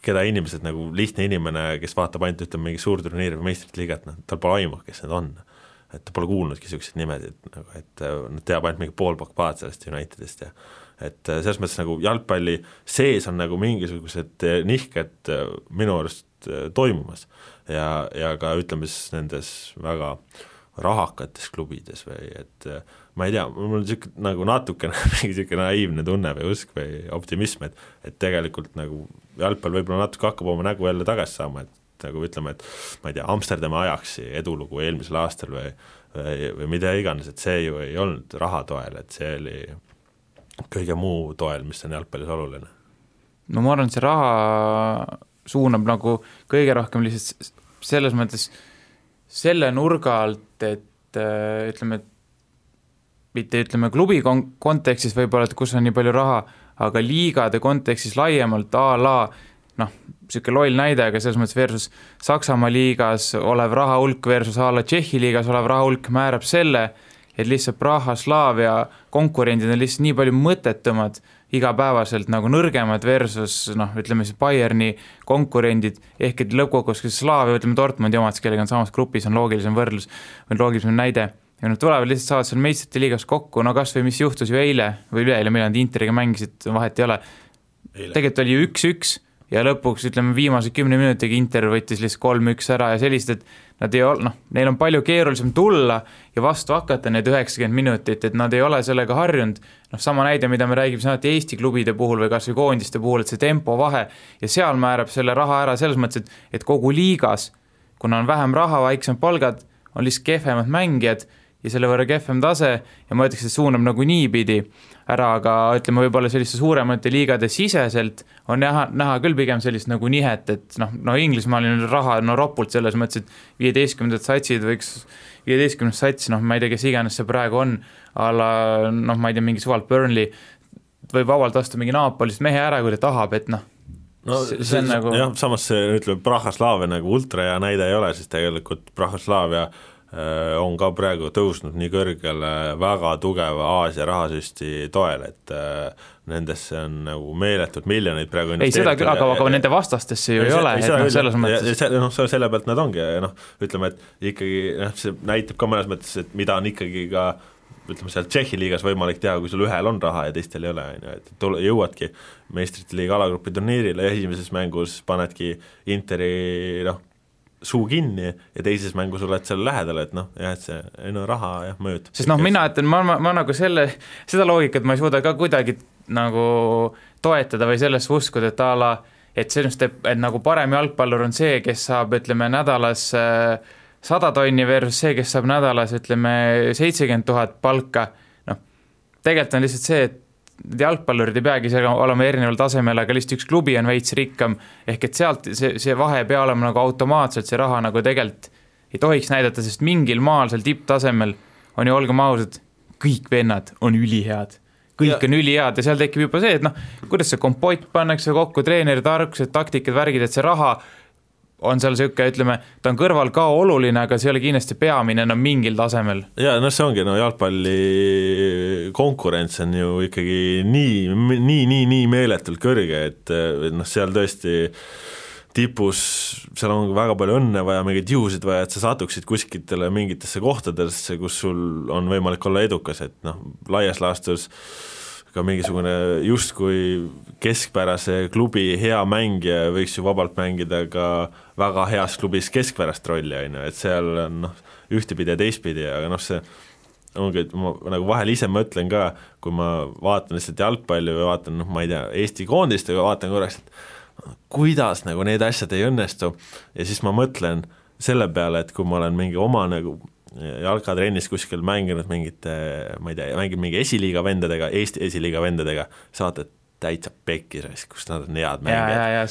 keda inimesed nagu, lihtne inimene, kes vaatab ainult ütleme mingi suurturniiri või meistrite liigat, noh, tal pole aimu, kes need on. et ta pole kuulnudki niisuguseid nimesid, et nagu, et nad teab ainult mingi pool Pogbaad sellest Unitedist ja et selles mõttes nagu jalgpalli sees on nagu mingisugused nihked minu arust toimumas. Ja, ja ka ütleme siis nendes väga rahakates klubides või et ma ei tea, mul on niisugune nagu natukene (laughs) mingi niisugune naiivne tunne või usk või optimism, et et tegelikult nagu jalgpall võib-olla natuke hakkab oma nägu jälle tagasi saama, et nagu ütleme, et ma ei tea, Amsterdami Ajaxi edulugu eelmisel aastal või või, või mida iganes, et see ju ei olnud raha toel, et see oli kõige muu toel, mis on jalgpallis oluline. no ma arvan, et see raha suunab nagu kõige rohkem lihtsalt selles mõttes selle nurga alt, et ütleme, et mitte ütleme klubi kon-, kontekstis võib-olla, et kus on nii palju raha, aga liigade kontekstis laiemalt a la noh, niisugune loll näide, aga selles mõttes versus Saksamaa liigas olev raha hulk versus a la Tšehhi liigas olev raha hulk määrab selle, et lihtsalt Praha, Slaavia konkurendid on lihtsalt nii palju mõttetumad igapäevaselt nagu nõrgemad versus noh, ütleme siis Bayerni konkurendid, ehk et lõppkokkuvõttes Slaavia, ütleme Dortmundi omad, kellega on samas grupis, on loogilisem võrdlus, või loogilisem näide ja nad tulevad lihtsalt, saavad seal meistrite liigas kokku, no kas või mis juhtus ju eile või üleeile, millal nad Interiga mängisid, vahet ei ole. tegelikult oli ju üks-üks ja lõpuks ütleme, viimase kümne minutiga Inter võttis lihtsalt kolm-üks ära ja sellised, et nad ei ole, noh, neil on palju keerulisem tulla ja vastu hakata need üheksakümmend minutit, et nad ei ole sellega harjunud. noh, sama näide, mida me räägime alati Eesti klubide puhul või kas või koondiste puhul, et see tempovahe ja seal määrab selle raha ära selles mõttes, et, et kogu liigas, kuna on vähem raha, väiksemad palgad, on lihtsalt kehvemad mängijad ja selle võrra kehvem tase ja ma ütleks, et suunab nagu niipidi ära, aga ütleme, võib-olla selliste suuremate liigade siseselt on näha, näha küll pigem sellist nagu nihet, et noh, no Inglismaal on raha no ropult selles mõttes, et viieteistkümnendad satsid võiks, viieteistkümnes sats, noh, ma ei tea, kes iganes see praegu on, a la noh, ma ei tea, mingi suvalt Burnley, võib vabalt osta mingi Napolist mehe ära, kui ta tahab, et noh, no see, see on nagu jah, samas see ütleme, Prahaslaavia nagu ultra hea näide ei ole, sest tegelikult Prahaslaavia on ka praegu tõusnud nii kõrgele väga tugeva Aasia rahasüsti toel, et äh, nendesse on nagu meeletult miljoneid praegu ei, seda küll, aga, aga nende vastastesse ju ei, ei ole, et noh, selles mõttes noh, selle pealt nad ongi ja noh, ütleme, et ikkagi noh, see näitab ka mõnes mõttes, et mida on ikkagi ka ütleme, seal Tšehhi liigas võimalik teha, kui sul ühel on raha ja teistel ei ole, on ju, et tule, jõuadki meistrite liiga alagrupi turniirile ja esimeses mängus panedki Interi noh, suu kinni ja teises mängus oled seal lähedal, et noh, jah, et see, no raha jah, mõjutab. sest noh, mina ütlen, ma, ma, ma nagu selle, seda loogikat ma ei suuda ka kuidagi nagu toetada või sellesse uskuda, et a la et sellest teeb, et nagu parem jalgpallur on see, kes saab, ütleme, nädalas äh, sada tonni versus see, kes saab nädalas, ütleme, seitsekümmend tuhat palka, noh, tegelikult on lihtsalt see, et jalgpallurid ei peagi seal olema erineval tasemel, aga lihtsalt üks klubi on veits rikkam, ehk et sealt see, see vahe ei pea olema nagu automaatselt, see raha nagu tegelikult ei tohiks näidata, sest mingil maal seal tipptasemel on ju, olgem ausad, kõik vennad on ülihead. kõik ja. on ülihead ja seal tekib juba see, et noh, kuidas see kompott pannakse kokku, treeneri tarkused, taktikad, värgid, et see raha on seal niisugune, ütleme, ta on kõrval ka oluline, aga see ei ole kindlasti peamine enam mingil tasemel. jaa, noh, see ongi, no jalgpalli konkurents on ju ikkagi nii, nii, nii, nii meeletult kõrge, et noh, seal tõesti tipus, seal on väga palju õnne vaja, mingeid juhuseid vaja, et sa satuksid kuskitele mingitesse kohtadesse, kus sul on võimalik olla edukas, et noh, laias laastus ka mingisugune justkui keskpärase klubi hea mängija võiks ju vabalt mängida ka väga heas klubis keskpärast rolli, on ju, et seal on noh, ühtepidi ja teistpidi, aga noh, see ongi, et ma nagu vahel ise mõtlen ka, kui ma vaatan lihtsalt jalgpalli või vaatan noh, ma ei tea, Eesti koondist või vaatan korraks, et kuidas nagu need asjad ei õnnestu. Ja siis ma mõtlen selle peale, et kui ma olen mingi oma nagu jalkatrennis kuskil mänginud mingite, ma ei tea, mängib mingi esiliiga vendadega, Eesti esiliiga vendadega, saate täitsa pekkis, kus nad on head mängijad. ja,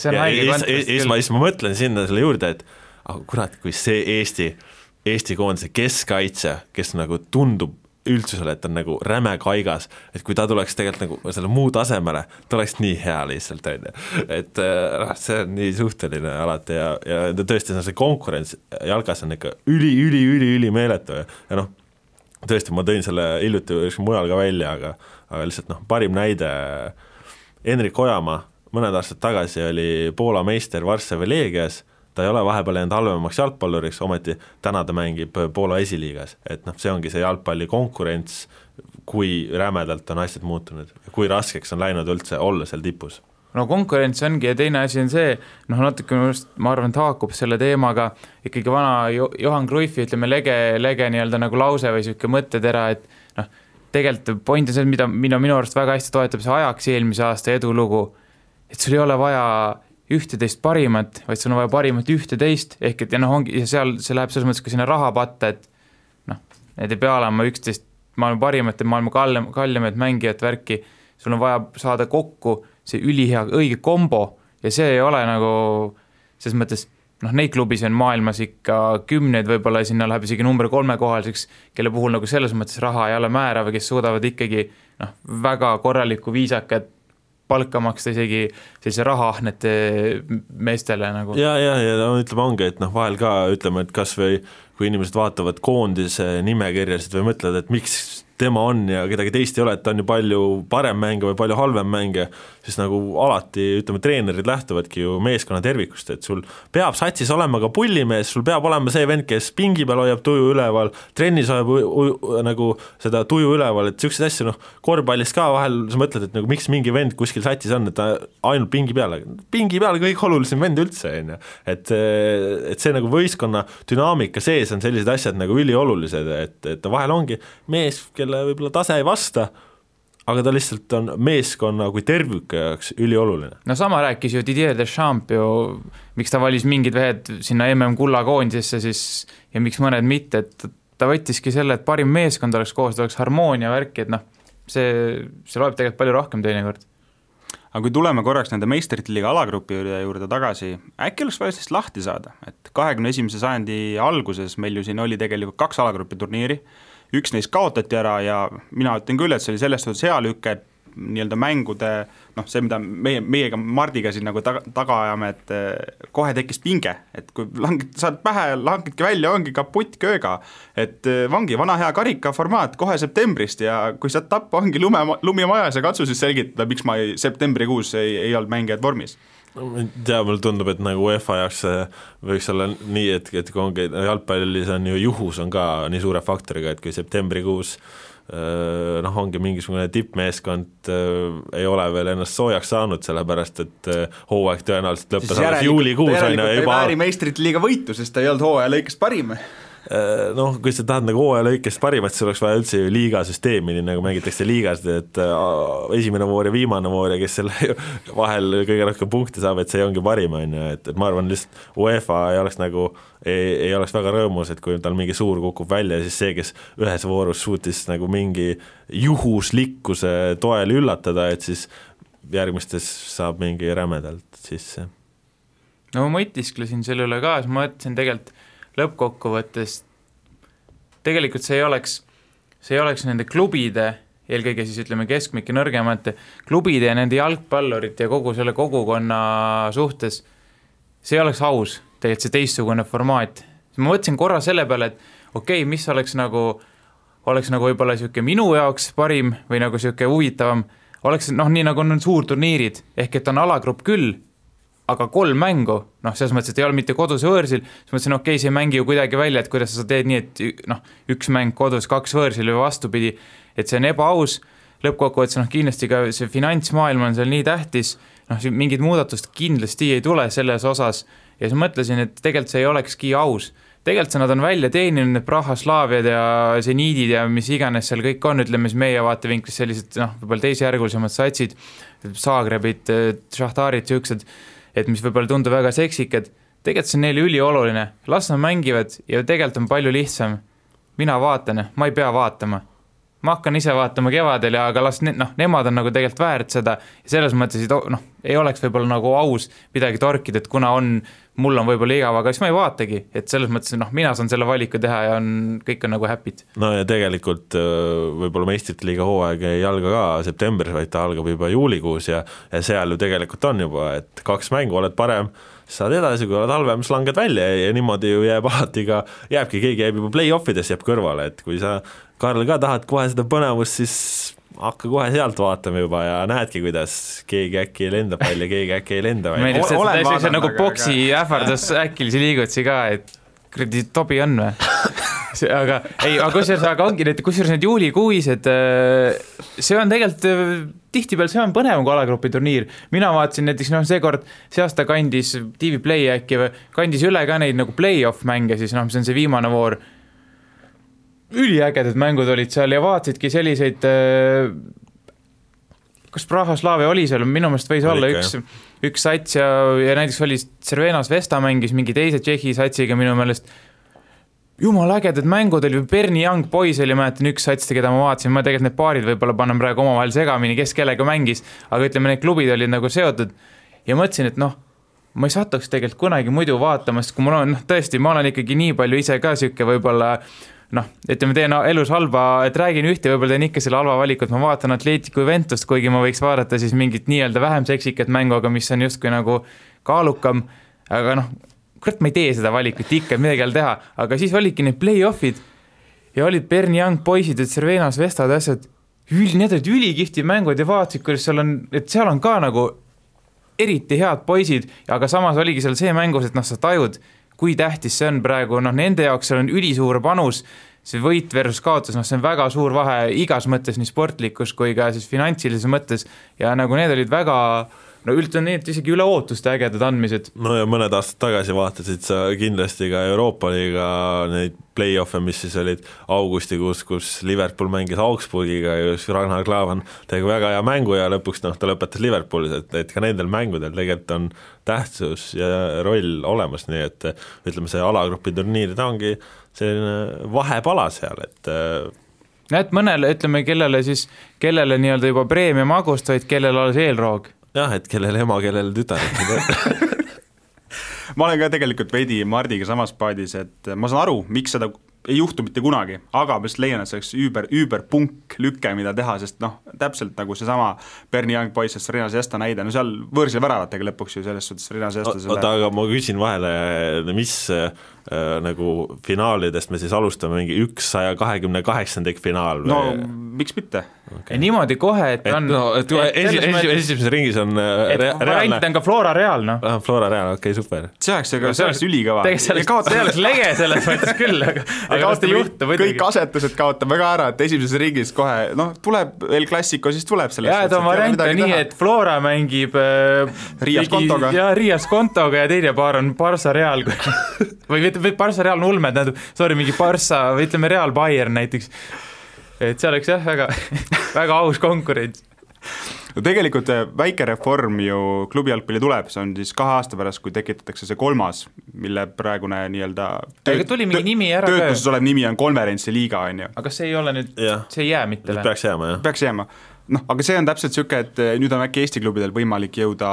kontekst küll. siis ma mõtlen sinna selle juurde, et aga kurat, kui see Eesti, Eesti koondise keskkaitse, kes nagu tundub üldsusele, et ta on nagu räme kaigas, et kui ta tuleks tegelikult nagu selle muu tasemele, ta oleks nii hea lihtsalt, on ju. et noh, see on nii suhteline alati ja, ja tõesti, see konkurents jalgas on ikka üli, üli, üli, üli meeletu ja, ja noh, tõesti, ma tõin selle hiljuti mujal ka välja, aga, aga lihtsalt noh, parim näide, Henrik Ojamaa mõned aastad tagasi oli Poola meister Varssavi Leegias ta ei ole vahepeal jäänud halvemaks jalgpalluriks, ometi täna ta mängib Poola esiliigas, et noh, see ongi see jalgpalli konkurents, kui rämedalt on asjad muutunud, kui raskeks on läinud üldse olla seal tipus. No konkurents ongi ja teine asi on see, noh natuke minu arust, ma arvan, et haakub selle teemaga ikkagi vana Johan Cruyffi, ütleme, lege, lege nii-öelda nagu lause või niisugune mõttetera, et noh, tegelikult point on see, mida, mida minu arust väga hästi toetab see ajaks eelmise aasta edulugu, et sul ei ole vaja ühteteist parimat, vaid sul on vaja parimat ühteteist, ehk et ja noh, ongi, ja seal see läheb selles mõttes ka sinna rahapatta, et noh, need ei pea olema üksteist maailma parimate, maailma kallem, kallimaid mängijat värki, sul on vaja saada kokku see ülihea, õige kombo ja see ei ole nagu selles mõttes noh, neid klubisid on maailmas ikka kümneid, võib-olla sinna läheb isegi number kolmekohaliseks, kelle puhul nagu selles mõttes raha ei ole määrav ja kes suudavad ikkagi noh, väga korralikku viisakat palka maksta isegi sellise rahaahnete meestele nagu. ja, ja, ja no ütleme, ongi, et noh, vahel ka ütleme, et kas või kui inimesed vaatavad koondise nimekirjasid või mõtlevad, et miks tema on ja kedagi teist ei ole, et ta on ju palju parem mängija või palju halvem mängija, siis nagu alati ütleme, treenerid lähtuvadki ju meeskonna tervikust, et sul peab satsis olema ka pullimees, sul peab olema see vend, kes pingi peal hoiab tuju üleval, trennis hoiab nagu seda tuju üleval, et niisuguseid asju noh, korvpallis ka vahel sa mõtled, et nagu miks mingi vend kuskil satsis on, et ta ainult pingi peal, pingi peal kõige olulisem vend üldse, on ju. et, et see nagu võistkonna dünaamika sees on sellised asjad nagu üliolulised, et, et vahel ongi mees, kelle võib-olla tase ei vasta, aga ta lihtsalt on meeskonna kui terviku jaoks ülioluline. no sama rääkis ju Didier Deschamps ju, miks ta valis mingid mehed sinna MM-kulla koondisesse siis ja miks mõned mitte, et ta võttiski selle, et parim meeskond oleks koos, oleks harmoonia värki, et noh, see, see loeb tegelikult palju rohkem teinekord aga kui tuleme korraks nende meistrite liiga alagrupi juurde tagasi, äkki oleks vaja sellest lahti saada, et kahekümne esimese sajandi alguses meil ju siin oli tegelikult kaks alagrupi turniiri üks neist kaotati ära ja mina ütlen küll, et see oli selles suhtes hea lüke, et nii-öelda mängude noh, see, mida meie, meiega Mardiga siin nagu taga, taga ajame, et eh, kohe tekkis pinge, et kui langed, saad pähe, langedki välja, ongi kaputt kööga. et eh, ongi vana hea karikaformaat kohe septembrist ja kui saad tappa, ongi lume, lumi majas ja katsu siis selgitada, miks ma ei, septembrikuus ei, ei olnud mängijad vormis ma ei tea, mulle tundub, et nagu UEFA jaoks võiks olla nii, et, et kui ongi jalgpallis on ju juhus on ka nii suure faktoriga, et kui septembrikuus äh, noh, ongi mingisugune tippmeeskond äh, ei ole veel ennast soojaks saanud, sellepärast et äh, hooaeg tõenäoliselt lõppes alles juulikuus, on ju, juba vääri meistrite liiga võitu, sest ta ei olnud hooaja lõikes parim noh, kui sa tahad nagu hooaja lõikest parimat, siis oleks vaja üldse ju liigasüsteemi, nii nagu mängitakse liigas, et äh, esimene voor ja viimane voor ja kes selle (laughs) vahel kõige rohkem punkte saab, et see ongi parim, on ju, et, et ma arvan, lihtsalt UEFA ei oleks nagu, ei, ei oleks väga rõõmus, et kui tal mingi suur kukub välja, siis see, kes ühes voorus suutis nagu mingi juhuslikkuse toel üllatada, et siis järgmistes saab mingi rämedalt sisse. no ma mõtisklesin selle üle ka, siis ma mõtlesin tegelikult lõppkokkuvõttes tegelikult see ei oleks, see ei oleks nende klubide, eelkõige siis ütleme keskmike nõrgemate klubide ja nende jalgpallurite ja kogu selle kogukonna suhtes, see oleks aus, tegelikult see teistsugune formaat. ma mõtlesin korra selle peale, et okei okay,, mis oleks nagu, oleks nagu võib-olla niisugune minu jaoks parim või nagu niisugune huvitavam, oleks noh, nii nagu on suurturniirid, ehk et on alagrupp küll aga kolm mängu, noh, selles mõttes, et ei ole mitte kodus ja võõrsil, siis mõtlesin, okei okay,, see ei mängi ju kuidagi välja, et kuidas sa teed nii, et noh, üks mäng kodus, kaks võõrsil või vastupidi, et see on ebaaus, lõppkokkuvõttes noh, kindlasti ka see finantsmaailm on seal nii tähtis, noh, mingit muudatust kindlasti ei tule selles osas ja siis mõtlesin, et tegelikult see ei olekski aus. tegelikult nad on välja teeninud, need Praha-Slaaviad ja seniidid ja mis iganes seal kõik on, ütleme siis meie vaatevinklist sellised noh, võib-olla teisejärgulisemad satsid, Zagrebid, Šahtarid, niisugused et mis võib-olla tundub väga seksikad, tegelikult see on neile ülioluline, las nad mängivad ja tegelikult on palju lihtsam. mina vaatan, ma ei pea vaatama. ma hakkan ise vaatama kevadel ja aga las ne-, noh, nemad on nagu tegelikult väärt seda ja selles mõttes noh, ei oleks võib-olla nagu aus midagi torkida, et kuna on mul on võib-olla igav, aga siis ma ei vaatagi, et selles mõttes noh, mina saan selle valiku teha ja on, kõik on nagu happy'd. no ja tegelikult äh, võib-olla meistrite liiga hooaeg ei alga ka septembris, vaid ta algab juba juulikuus ja ja seal ju tegelikult on juba, et kaks mängu, oled parem, saad edasi, kui oled halvem, siis langed välja ja, ja niimoodi ju jääb (laughs) alati ka, jääbki, keegi jääb juba play-off ides, jääb kõrvale, et kui sa, Karl, ka tahad kohe seda põnevust, siis hakka kohe sealt vaatama juba ja näedki, kuidas keegi äkki lendab välja, keegi äkki ei lenda välja. meeldib see, et see vaadanud, nagu aga- boksi ähvardus (laughs) äkilisi liigutusi ka, et kuradi tobi on või? (laughs) see, aga ei, aga kusjuures, aga ongi need, kusjuures need juulikuised, see on tegelikult äh, tihtipeale see on põnevam kui alagrupi turniir. mina vaatasin näiteks noh, seekord, see aasta kandis TV Play äkki või kandis üle ka neid nagu play-off mänge siis noh, mis on see viimane voor. Üliägedad mängud olid seal ja vaatasidki selliseid äh, kas Praha-Slaavia oli seal, minu meelest võis olla ikka, üks, üks sats ja, ja näiteks oli Cervenas Vesta mängis mingi teise Tšehhi satsiga minu meelest. jumala ägedad mängud oli, Berni Young Boys oli, mäletan üks sats, keda ma vaatasin, ma tegelikult need paarid võib-olla panen praegu omavahel segamini, kes kellega mängis, aga ütleme, need klubid olid nagu seotud. Ja mõtlesin, et noh, ma ei satuks tegelikult kunagi muidu vaatama, sest kui mul on, noh tõesti, ma olen ikkagi nii palju ise ka sihuke võib-olla noh, ütleme, teen elus halba, et räägin ühte, võib-olla teen ikka selle halva valiku, et ma vaatan Atletico Juventust, kuigi ma võiks vaadata siis mingit nii-öelda vähem seksikat mängu, aga mis on justkui nagu kaalukam, aga noh, kurat, ma ei tee seda valikut ikka, midagi ei ole teha, aga siis olidki need play-off'id ja olid Berni Young poisid ja Cervenas Vestad ja asjad, üli, need olid ülikihvtid mängud ja vaatasid, kuidas seal on, et seal on ka nagu eriti head poisid, aga samas oligi seal see mängus, et noh, sa tajud, kui tähtis see on praegu, noh, nende jaoks seal on ülisuur panus, see võit versus kaotus, noh, see on väga suur vahe igas mõttes, nii sportlikus kui ka siis finantsilises mõttes. ja nagu need olid väga no üldse need isegi üle ootuste ägedad andmised. no ja mõned aastad tagasi vaatasid sa kindlasti ka Euroopa liiga neid play-off'e, mis siis olid augustikuus, kus Liverpool mängis Augsburgiga ja just Ragnar Klavan tegi väga hea mängu ja lõpuks noh, ta lõpetas Liverpoolis, et, et ka nendel mängudel tegelikult on tähtsus ja roll olemas, nii et ütleme, see alagrupi turniir, ta ongi selline vahepala seal, et et mõnele, ütleme, kellele siis, kellele nii-öelda juba preemia magust, vaid kellele alles eelroog jah, et kellel ema, kellel tütar (laughs) ma olen ka tegelikult veidi Mardiga samas paadis, et ma saan aru, miks seda ei juhtu mitte kunagi, aga ma lihtsalt leian, et see oleks üüber, üüberpunk lüke, mida teha, sest noh, täpselt nagu seesama Berni Young Boys'est Riina Sesta näide, no seal võõrsil väravatega lõpuks ju selles suhtes Riina Sesta selle oota, aga ma küsin vahele, mis nagu finaalidest me siis alustame, mingi üks saja kahekümne kaheksandik finaal või? no miks mitte okay.? niimoodi kohe, et et on no, et esi, esi, esimeses ringis on äh, et rea, reaalne variant on ka Flora Real, noh. ah, Flora Real, okei okay,, super. see oleks, ega see oleks ülikõva. tegelikult see oleks, lege selles mõttes küll, aga aga las ta juhtub muidugi. kõik asetused kaotame ka ära, et esimeses ringis kohe noh, tuleb El Clasico, siis tuleb sellest. jaa, et on variant on nii, et Flora mängib äh, Riias Kontoga. jaa, Riias Kontoga ja teine paar on Barca Real (laughs) või mitte, Barca Real on ulme, tähendab, sorry, mingi Barca või ütleme, Real Bayern näiteks. et see oleks jah, väga, väga aus konkurents no tegelikult äh, väike reform ju klubi jalgpalli tuleb, see on siis kahe aasta pärast, kui tekitatakse see kolmas, mille praegune nii-öelda aga tuli mingi nimi ära ka töötuses olev nimi on konverentsiliiga, on ju. aga see ei ole nüüd, see ei jää mitte või? peaks jääma, jah. peaks jääma. noh, aga see on täpselt niisugune, et äh, nüüd on äkki Eesti klubidel võimalik jõuda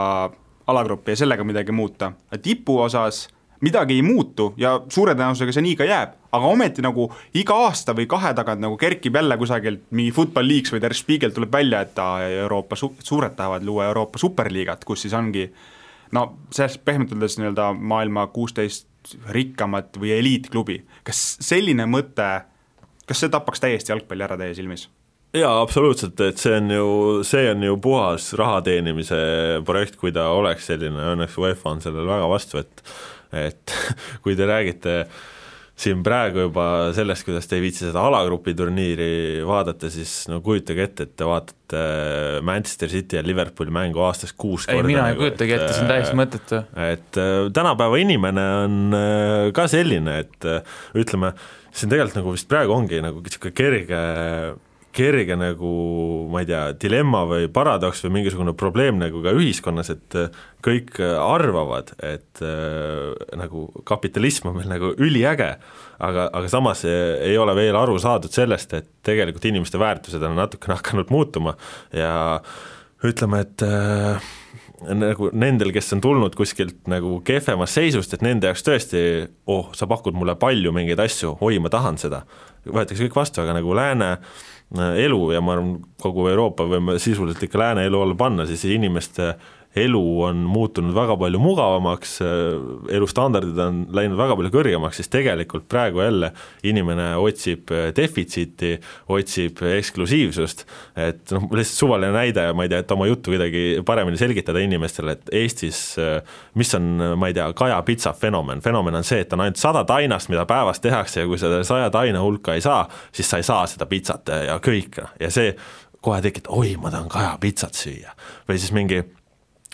alagruppi ja sellega midagi muuta. tipu osas midagi ei muutu ja suure tõenäosusega see nii ka jääb, aga ometi nagu iga aasta või kahe tagant nagu kerkib jälle kusagilt mingi Football Leagues või Der Spiegel tuleb välja, et Euroopa su-, suured tahavad luua Euroopa superliigat, kus siis ongi no sellest pehmelt öeldes nii-öelda maailma kuusteist rikkamat või eliitklubi. kas selline mõte, kas see tapaks täiesti jalgpalli ära teie silmis? jaa, absoluutselt, et see on ju, see on ju puhas raha teenimise projekt, kui ta oleks selline, õnneks UEFA on sellele väga vastu, et et (laughs) kui te räägite siin praegu juba sellest, kuidas te ei viitsi seda alagrupi turniiri vaadata, siis no kujutage ette, et te vaatate Manchester City ja Liverpooli mängu aastas kuus ei, korda. mina ei kujutagi ette, see on täiesti mõttetu. et äh, tänapäeva inimene on äh, ka selline, et äh, ütleme, see on tegelikult nagu vist praegu ongi nagu niisugune kerge kerge nagu ma ei tea, dilemma või paradoks või mingisugune probleem nagu ka ühiskonnas, et äh, kõik äh, arvavad, et äh, nagu kapitalism on meil nagu üliäge, aga, aga samas ei, ei ole veel aru saadud sellest, et tegelikult inimeste väärtused on natukene (laughs) hakanud muutuma ja ütleme, et äh, nagu nendel, kes on tulnud kuskilt nagu kehvemast seisust, et nende jaoks tõesti, oh, sa pakud mulle palju mingeid asju, oi, ma tahan seda, võetakse kõik vastu, aga nagu lääne äh, elu ja ma arvan, kogu Euroopa võime sisuliselt ikka lääne elu alla panna, siis inimeste elu on muutunud väga palju mugavamaks, elustandardid on läinud väga palju kõrgemaks, siis tegelikult praegu jälle inimene otsib defitsiiti, otsib eksklusiivsust, et noh, lihtsalt suvaline näide, ma ei tea, et oma juttu kuidagi paremini selgitada inimestele, et Eestis mis on, ma ei tea, Kaja pitsa fenomen, fenomen on see, et on ainult sada tainast, mida päevas tehakse ja kui selle saja taina hulka ei saa, siis sa ei saa seda pitsat ja kõik, ja see kohe tekitab, oi, ma tahan Kaja pitsat süüa. või siis mingi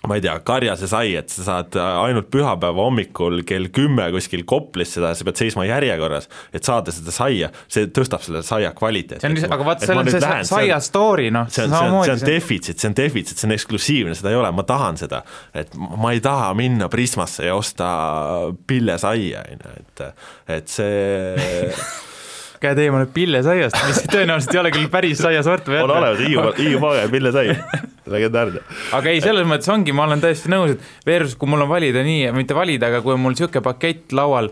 ma ei tea, karjase sai, et sa saad ainult pühapäeva hommikul kell kümme kuskil Koplis seda, sa pead seisma järjekorras, et saada seda saia, see tõstab selle saia kvaliteeti. see on lihtsalt, aga vaat see on see lähen, saia story, noh, see on, see on, see on defitsiit, see on defitsiit, see on eksklusiivne, seda ei ole, ma tahan seda. et ma ei taha minna Prismasse ja osta pillesaia, on ju, et, et see (laughs) käed eemale pillesaiast, mis (laughs) tõenäoliselt ei ole küll päris saiasort või on olemas, Hiiumaa, (laughs) Hiiumaa ja pillesai, (laughs) legendaarne. aga ei, selles mõttes ongi, ma olen täiesti nõus, et versus kui mul on valida nii, mitte valida, aga kui on mul niisugune pakett laual,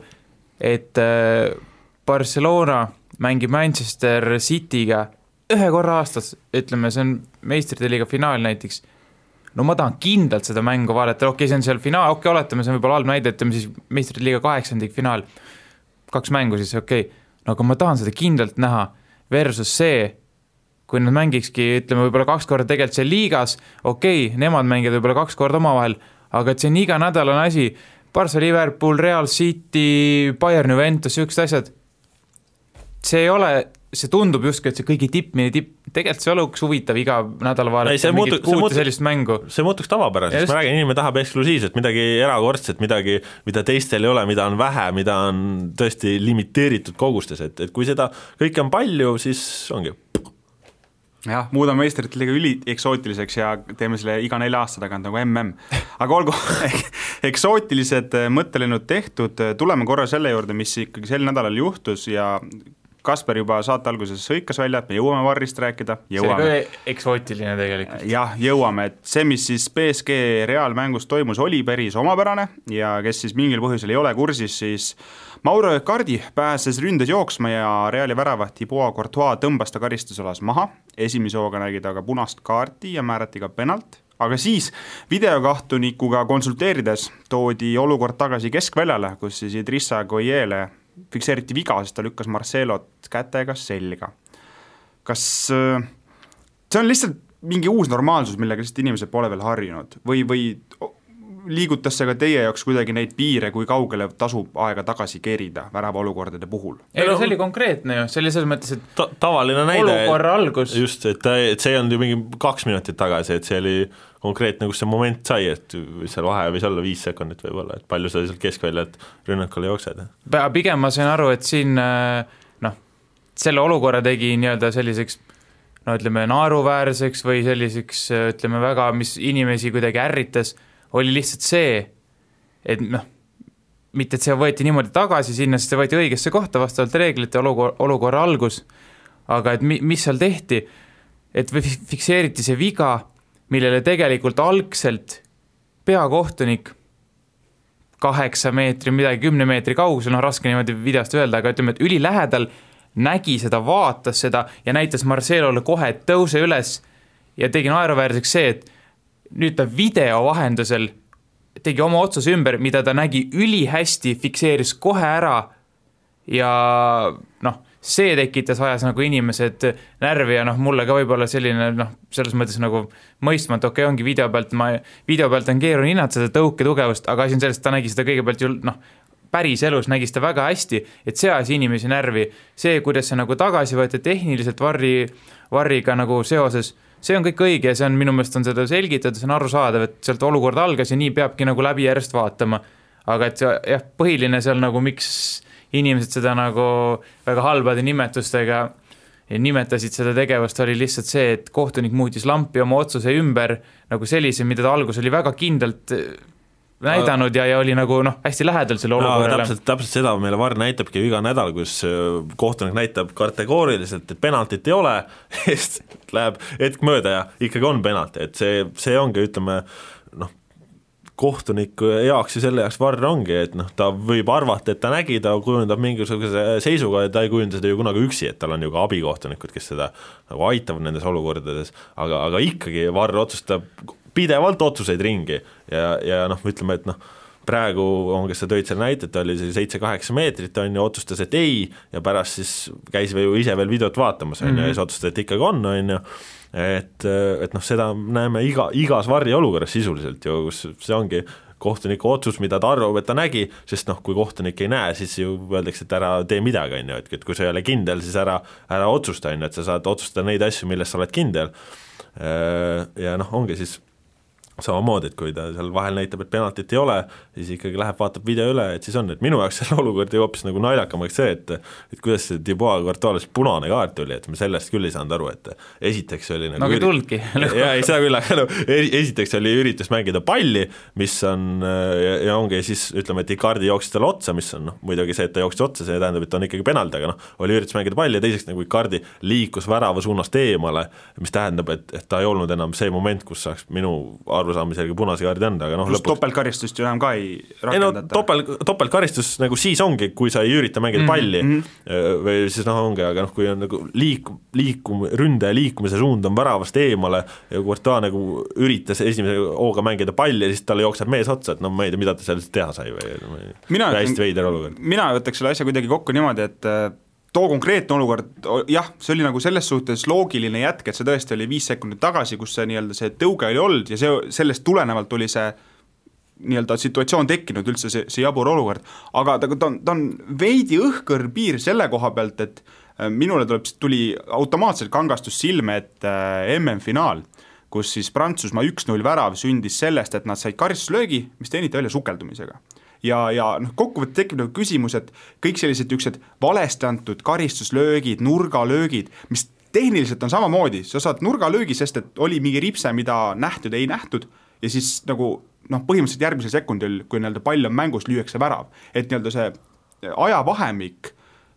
et äh, Barcelona mängib Manchester City'ga ühe korra aastas, ütleme, see on meistrite liiga finaal näiteks, no ma tahan kindlalt seda mängu vaadata, okei okay,, see on seal finaal, okei okay,, oletame, see on võib-olla halb näide, ütleme siis meistrite liiga kaheksandikfinaal, kaks mängu siis, okei. okay no aga ma tahan seda kindlalt näha, versus see, kui nad mängikski, ütleme võib-olla kaks korda tegelikult seal liigas, okei okay,, nemad mängivad võib-olla kaks korda omavahel, aga et see on iganädalane asi, Barca, Liverpool, Real City, Bayern, Juventus, niisugused asjad, see ei ole see tundub justkui, et see kõigi tipp, meie tipp, tegelikult see oleks huvitav iga nädal vaadata mingit muutu, sellist mängu. see muutuks tavapäraseks, ma räägin, inimene tahab eksklusiivset, midagi erakordset, midagi, mida teistel ei ole, mida on vähe, mida on tõesti limiteeritud kogustes, et, et kui seda kõike on palju, siis ongi. Jah, muudame meistrite liiga ülieksoutiliseks ja teeme selle iga nelja aasta tagant nagu mm. aga olgu (laughs) eksootilised mõttelennud tehtud, tuleme korra selle juurde, mis ikkagi sel nädalal juhtus ja Kasper juba saate alguses hõikas välja, et me jõuame Varrist rääkida, jõuame. see oli ka eksootiline tegelikult. jah, jõuame, et see, mis siis BSG reaalmängus toimus, oli päris omapärane ja kes siis mingil põhjusel ei ole kursis, siis Mauro Icardi pääses ründes jooksma ja Reali väravaht Thibaut Courtois tõmbas ta karistusalas maha, esimese hooga nägi ta ka punast kaarti ja määrati ka penalt aga siis videokohtunikuga konsulteerides toodi olukord tagasi keskväljale, kus siis Idrissa Goyele fikseeriti viga, sest ta lükkas Marcelot kätega selga. kas äh, see on lihtsalt mingi uus normaalsus, millega lihtsalt inimesed pole veel harjunud või, või liigutas see ka teie jaoks kuidagi neid piire, kui kaugele tasub aega tagasi kerida väravaolukordade puhul? ei no see oli konkreetne ju, see oli selles mõttes, et Ta tavaline näide olukorra algus just, et, et see ei olnud ju mingi kaks minutit tagasi, et see oli konkreetne, kus see moment sai, et seal vahe võis olla viis sekundit võib-olla, et palju sa sealt keskväljalt rünnakule jooksed? pigem ma sain aru, et siin noh, selle olukorra tegi nii-öelda selliseks no ütleme, naeruväärseks või selliseks ütleme väga, mis inimesi kuidagi ärritas, oli lihtsalt see, et noh, mitte et see võeti niimoodi tagasi sinna, sest see võeti õigesse kohta vastavalt reeglite olukorra, olukorra algus, aga et mi-, mis seal tehti, et fikseeriti see viga millele tegelikult algselt peakohtunik kaheksa meetri, midagi kümne meetri kaugusel, noh raske niimoodi videost öelda, aga ütleme, et ülilähedal nägi seda, vaatas seda ja näitas Marcelole kohe, et tõuse üles ja tegi naeruväärseks see, et nüüd ta video vahendusel tegi oma otsuse ümber, mida ta nägi ülihästi, fikseeris kohe ära ja noh, see tekitas, ajas nagu inimesed närvi ja noh, mulle ka võib-olla selline noh, selles mõttes nagu mõistmatu, okei okay,, ongi video pealt, ma, video pealt on keeruline hinnata seda tõuketugevust, aga asi on selles, et ta nägi seda kõigepealt ju noh, päriselus nägi seda väga hästi, et see ajas inimesi närvi. see, kuidas see nagu tagasi võeti tehniliselt varri, varriga nagu seoses, see on kõik õige ja see on minu meelest on seda selgitatud, see on arusaadav, et sealt olukord algas ja nii peabki nagu läbi järjest vaatama. aga et see jah, põhiline seal nagu miks inimesed seda nagu väga halbade nimetustega nimetasid seda tegevust, oli lihtsalt see, et kohtunik muutis lampi oma otsuse ümber nagu sellise, mida ta alguses oli väga kindlalt näidanud ja, ja oli nagu noh, hästi lähedal selle olukorrale. täpselt, täpselt seda meile VAR näitabki iga nädal, kus äh, kohtunik näitab kategooriliselt, et penaltit ei ole (laughs) ja siis läheb hetk mööda ja ikkagi on penalt, et see, see ongi, ütleme noh, kohtuniku jaoks ju selle jaoks varr ongi, et noh, ta võib arvata, et ta nägi, ta kujundab mingisuguse seisuga ja ta ei kujunda seda ju kunagi üksi, et tal on ju ka abikohtunikud, kes seda nagu aitavad nendes olukordades, aga, aga ikkagi varr otsustab pidevalt otsuseid ringi. Ja, ja noh, ütleme, et noh, praegu on, kes sa tõid selle näite, et ta oli see seitse-kaheksa meetrit, on ju, otsustas, et ei, ja pärast siis käis ju ise veel videot vaatamas, on ju, ja siis otsustas, et ikkagi on, on ju, et, et noh, seda näeme iga, igas varjeolukorras sisuliselt ju, kus see ongi kohtuniku otsus, mida ta arvab, et ta nägi, sest noh, kui kohtunik ei näe, siis ju öeldakse, et ära tee midagi, on ju, et, et kui sa ei ole kindel, siis ära, ära otsusta, on ju, et sa saad otsustada neid asju, milles sa oled kindel, ja noh, ongi siis samamoodi, et kui ta seal vahel näitab, et penaltit ei ole, siis ikkagi läheb, vaatab video üle, et siis on, et minu jaoks (laughs) selle olukord jäi hoopis nagu naljakamaks see, et et kuidas see Dubois Courtois'le punane kaart tuli, et ma sellest küll ei saanud aru, et esiteks oli nagu no aga ei tulnudki. (laughs) jaa, ei seda küll, aga no esiteks oli üritus mängida palli, mis on ja, ja ongi siis ütleme, et Icardi jooksis talle otsa, mis on noh, muidugi see, et ta jooksis otsa, see tähendab, et ta on ikkagi penalti, aga noh, oli üritus mängida palli ja teiseks nagu Icardi liikus värava suunast eemale, mis tähendab, et, et ta ei olnud enam see moment, kus saaks minu arusaamise järgi punase kaardi anda, aga noh pluss lõpuks... topeltkaristust ju enam ka ei rakendata. ei no topel, topeltkaristus nagu siis ongi, kui sa ei ürita mängida mm -hmm. palli mhm. või siis noh, ongi, aga noh, kui on nagu liik-, liikum-, ründaja liikumise suund on väravast eemale ja Courtois nagu üritas esimese hooga mängida palli ja siis talle jookseb mees otsa, et no ma ei tea, mida ta seal teha sai või mina, hästi veider olukord. mina võtaks selle asja kuidagi kokku niimoodi, et too konkreetne olukord, jah, see oli nagu selles suhtes loogiline jätk, et see tõesti oli viis sekundit tagasi, kus see nii-öelda see tõuge oli olnud ja see, sellest tulenevalt oli see nii-öelda situatsioon tekkinud, üldse see, see jabur olukord, aga ta, ta on, ta on veidi õhkõr piir selle koha pealt, et äh, minule tuleb, tuli automaatselt kangastus silme ette äh, MM-finaal, kus siis Prantsusmaa üks-null värav sündis sellest, et nad said karistuslöögi, mis teeniti välja sukeldumisega ja, ja noh, kokkuvõttes tekib nagu küsimus, et kõik sellised niisugused valesti antud karistuslöögid, nurgalöögid, mis tehniliselt on samamoodi, sa saad nurgalöögi, sest et oli mingi ripse, mida nähtud, ei nähtud, ja siis nagu noh, põhimõtteliselt järgmisel sekundil, kui nii-öelda pall on mängus, lüüakse värav. et nii-öelda see ajavahemik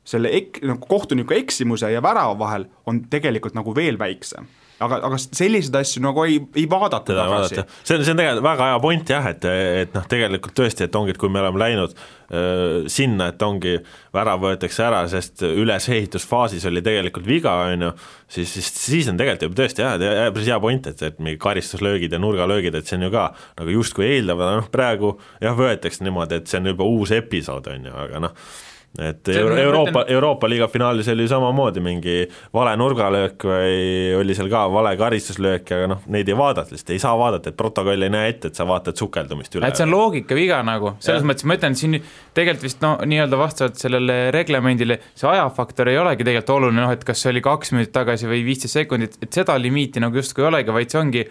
selle ek-, nagu kohtuniku eksimuse ja värava vahel on tegelikult nagu veel väiksem aga, aga selliseid asju nagu ei, ei vaadata Teda tagasi. see on, see on tegelikult väga hea point jah, et, et noh, tegelikult tõesti, et ongi, et kui me oleme läinud äh, sinna, et ongi, värav võetakse ära, sest ülesehitusfaasis oli tegelikult viga, on ju, siis, siis, siis on tegelikult juba tõesti jah, päris hea point, et, et mingi karistuslöögid ja nurgalöögid, et see on ju ka nagu justkui eeldavad, noh praegu jah, võetakse niimoodi, et see on juba uus episood, on ju, aga noh, et Euro Euroopa, Euroopa liiga finaalis oli samamoodi mingi vale nurgalöök või oli seal ka vale karistuslöök, aga noh, neid ei vaadata lihtsalt, ei saa vaadata, et protokoll ei näe ette, et sa vaatad sukeldumist üle. et see on loogikaviga nagu, selles ja. mõttes ma ütlen, siin tegelikult vist no nii-öelda vastavalt sellele reglemendile see ajafaktor ei olegi tegelikult oluline, noh et kas see oli kaks minutit tagasi või viisteist sekundit, et seda limiiti nagu justkui ei olegi, vaid see ongi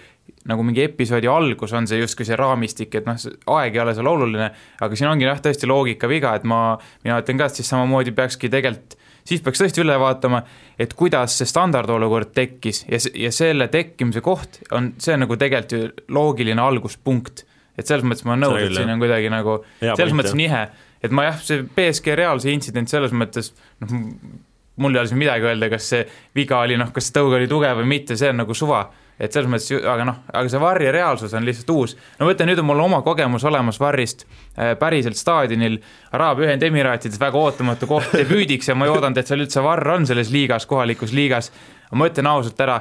nagu mingi episoodi algus on see justkui see raamistik, et noh, aeg ei ole seal oluline, aga siin ongi jah, tõesti loogikaviga, et ma, mina ütlen ka, et siis samamoodi peakski tegelikult, siis peaks tõesti üle vaatama, et kuidas see standardolukord tekkis ja, ja selle tekkimise koht on, see on nagu tegelikult ju loogiline alguspunkt. et selles mõttes ma olen nõus, et siin on kuidagi nagu, selles mõttes nihe, et ma jah, see BSG Real, see intsident selles mõttes, noh, mul ei ole siin midagi öelda, kas see viga oli, noh, kas see tõug oli tugev või mitte, see on nagu suva et selles mõttes, aga noh, aga see varri reaalsus on lihtsalt uus. no ma ütlen, nüüd on mul oma kogemus olemas varrist äh, päriselt staadionil Araabia Ühendemiraatides, väga ootamatu koht debüüdiks ja ma ei oodanud, et seal üldse varr on selles liigas, kohalikus liigas. ma ütlen ausalt ära,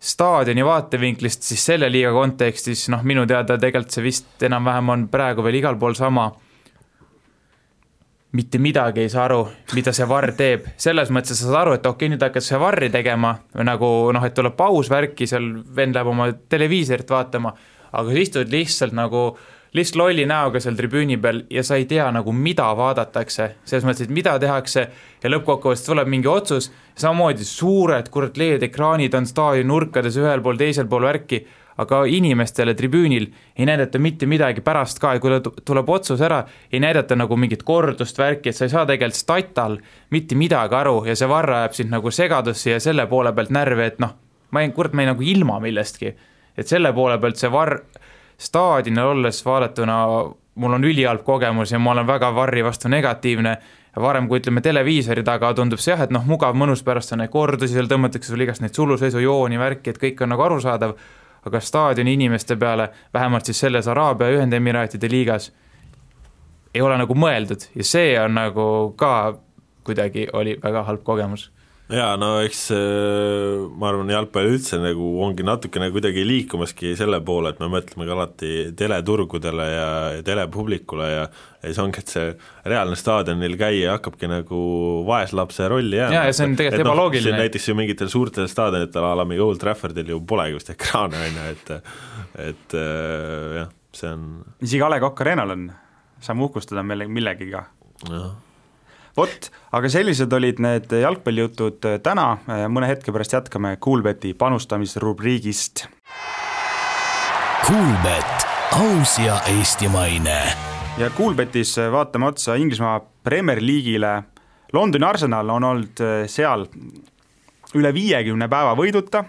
staadioni vaatevinklist siis selle liiga kontekstis, noh, minu teada tegelikult see vist enam-vähem on praegu veel igal pool sama mitte midagi ei saa aru, mida see varr teeb, selles mõttes sa saad aru, et okei okay,, nüüd hakkad seda varri tegema, nagu noh, et tuleb paus, värki, seal vend läheb oma televiisorit vaatama, aga sa istud lihtsalt nagu lihtsalt lolli näoga seal tribüüni peal ja sa ei tea nagu, mida vaadatakse, selles mõttes, et mida tehakse ja lõppkokkuvõttes tuleb mingi otsus, samamoodi suured kurat LED-ekraanid on staadioni nurkades ühel pool, teisel pool värki aga inimestele tribüünil ei näidata mitte midagi pärast ka ja kui tuleb otsus ära, ei näidata nagu mingit kordust, värki, et sa ei saa tegelikult statal mitte midagi aru ja see varra ajab sind nagu segadusse ja selle poole pealt närvi, et noh, ma jäin, kurat, ma jäin nagu ilma millestki. et selle poole pealt see varr, staadionil olles vaadatuna mul on ülihalb kogemus ja ma olen väga varri vastu negatiivne varem, kui ütleme televiisori taga tundub see jah, et noh, mugav, mõnus, pärast on neid kordusi, seal tõmmatakse sulle igast neid suluseisu jooni, värki, et kõik on nagu arusaadav aga staadioni inimeste peale, vähemalt siis selles Araabia Ühendemiraatide liigas, ei ole nagu mõeldud. Ja see on nagu ka kuidagi oli väga halb kogemus jaa, no eks äh, ma arvan, jalgpall üldse nagu ongi natukene kuidagi liikumaski selle poole, et me mõtleme ka alati teleturgudele ja telepublikule ja ja siis ongi, et see reaalne staadionil käia hakkabki nagu vaeslapse rolli jääma. jaa, ja see on tegelikult no, ebaloogiline no,. näiteks ju mingitel suurtel staadionitel a la mingi Old Traffordil ju polegi vist ekraane, on ju, et et äh, jah, see on isegi A Le Coq Arena'l on, saame uhkustada mille, millegiga. jah vot, aga sellised olid need jalgpallijutud täna, mõne hetke pärast jätkame Kuulbeti panustamisrubriigist. Kuulbet, aus ja eestimaine. ja Kuulbetis vaatame otsa Inglismaa Premier League'ile. Londoni Arsenal on olnud seal üle viiekümne päeva võiduta,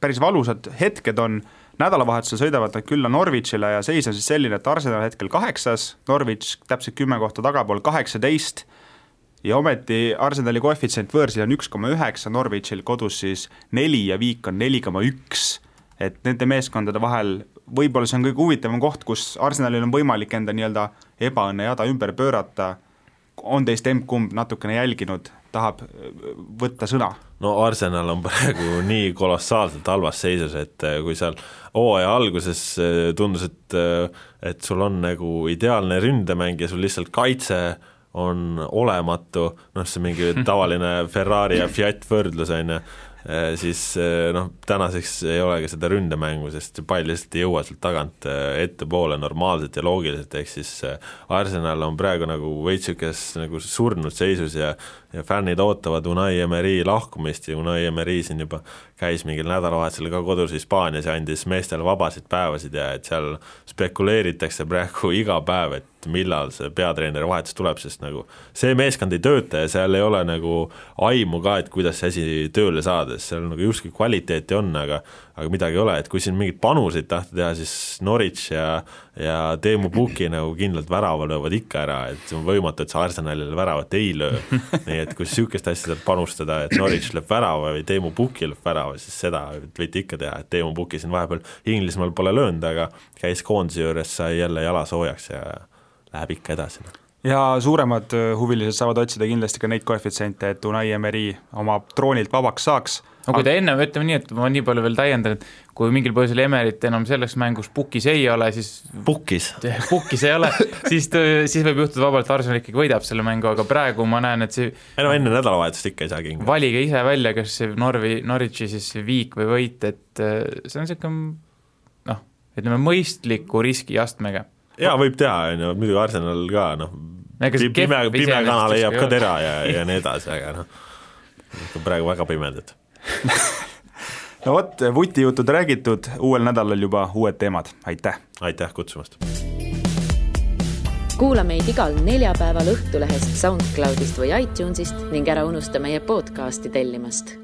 päris valusad hetked on nädalavahetusel sõidavad nad külla Norwichile ja seis on siis selline, et Arsenal hetkel kaheksas, Norwich täpselt kümme kohta tagapool kaheksateist ja ometi Arsenali koefitsient võõrsil on üks koma üheksa, Norwichil kodus siis neli ja Viik on neli koma üks. et nende meeskondade vahel võib-olla see on kõige huvitavam koht, kus Arsenalil on võimalik enda nii-öelda ebaõnne jada ümber pöörata, on teist emb-kumb natukene jälginud, tahab võtta sõna? no Arsenal on praegu nii kolossaalselt halvas seisus, et kui seal hooaja alguses äh, tundus, et, äh, et sul on nagu ideaalne ründemäng ja sul lihtsalt kaitse on olematu, noh, see mingi (laughs) tavaline Ferrari ja Fiat võrdlus, on ju, äh, siis noh, tänaseks ei olegi seda ründemängu, sest see pall lihtsalt ei jõua sealt tagant ettepoole normaalselt ja loogiliselt, ehk siis Arsenal on praegu nagu veits niisugures nagu surnud seisus ja ja fännid ootavad Unai Emery lahkumist ja Unai Emery siin juba käis mingil nädalavahetusel ka kodus Hispaanias ja andis meestele vabasid päevasid ja et seal spekuleeritakse praegu (laughs) iga päev, et millal see peatreeneri vahetus tuleb, sest nagu see meeskond ei tööta ja seal ei ole nagu aimu ka, et kuidas see asi tööle saada, sest seal nagu justkui kvaliteeti on, aga aga midagi ei ole, et kui siin mingeid panuseid tahta teha, siis Norwich ja ja Teemu Puki nagu kindlalt värava löövad ikka ära, et see on võimatu, et sa Arsenalile väravat ei löö. (laughs) nii et kui niisugust asja saad panustada, et Norwich lööb värava või Teemu Puki lööb värava, siis seda võite ikka teha, et Teemu Puki siin vahepeal Inglismaal pole löönud, aga käis koondise juures, sai jälle jala soojaks ja läheb ikka edasi ja suuremad huvilised saavad otsida kindlasti ka neid koefitsiente, et Unai Emery oma troonilt vabaks saaks no kui ta ennem, ütleme nii, et ma nii palju veel täiendan, et kui mingil põhjusel Emerit enam selles mängus pukis ei ole, siis Pukkis Pukkis ei ole, siis, siis võib juhtuda vabalt, Arsenal ikkagi võidab selle mängu, aga praegu ma näen, et see ei no enne nädalavahetust ikka ei saa kinga. valige ise välja, kas see Norvi, Norwichi siis viik või võit, et äh, see on niisugune noh, ütleme mõistliku riskiastmega. jaa, võib teha, on ju, muidugi Arsenal ka noh, pime, pime kana leiab ka tera ja, ja nii edasi, aga noh, praegu väga pimedad no vot, vutijutud räägitud, uuel nädalal juba uued teemad, aitäh! aitäh kutsumast! kuula meid igal neljapäeval Õhtulehest, SoundCloudist või iTunesist ning ära unusta meie podcasti tellimast.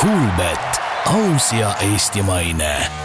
Kuulbet, aus ja eestimaine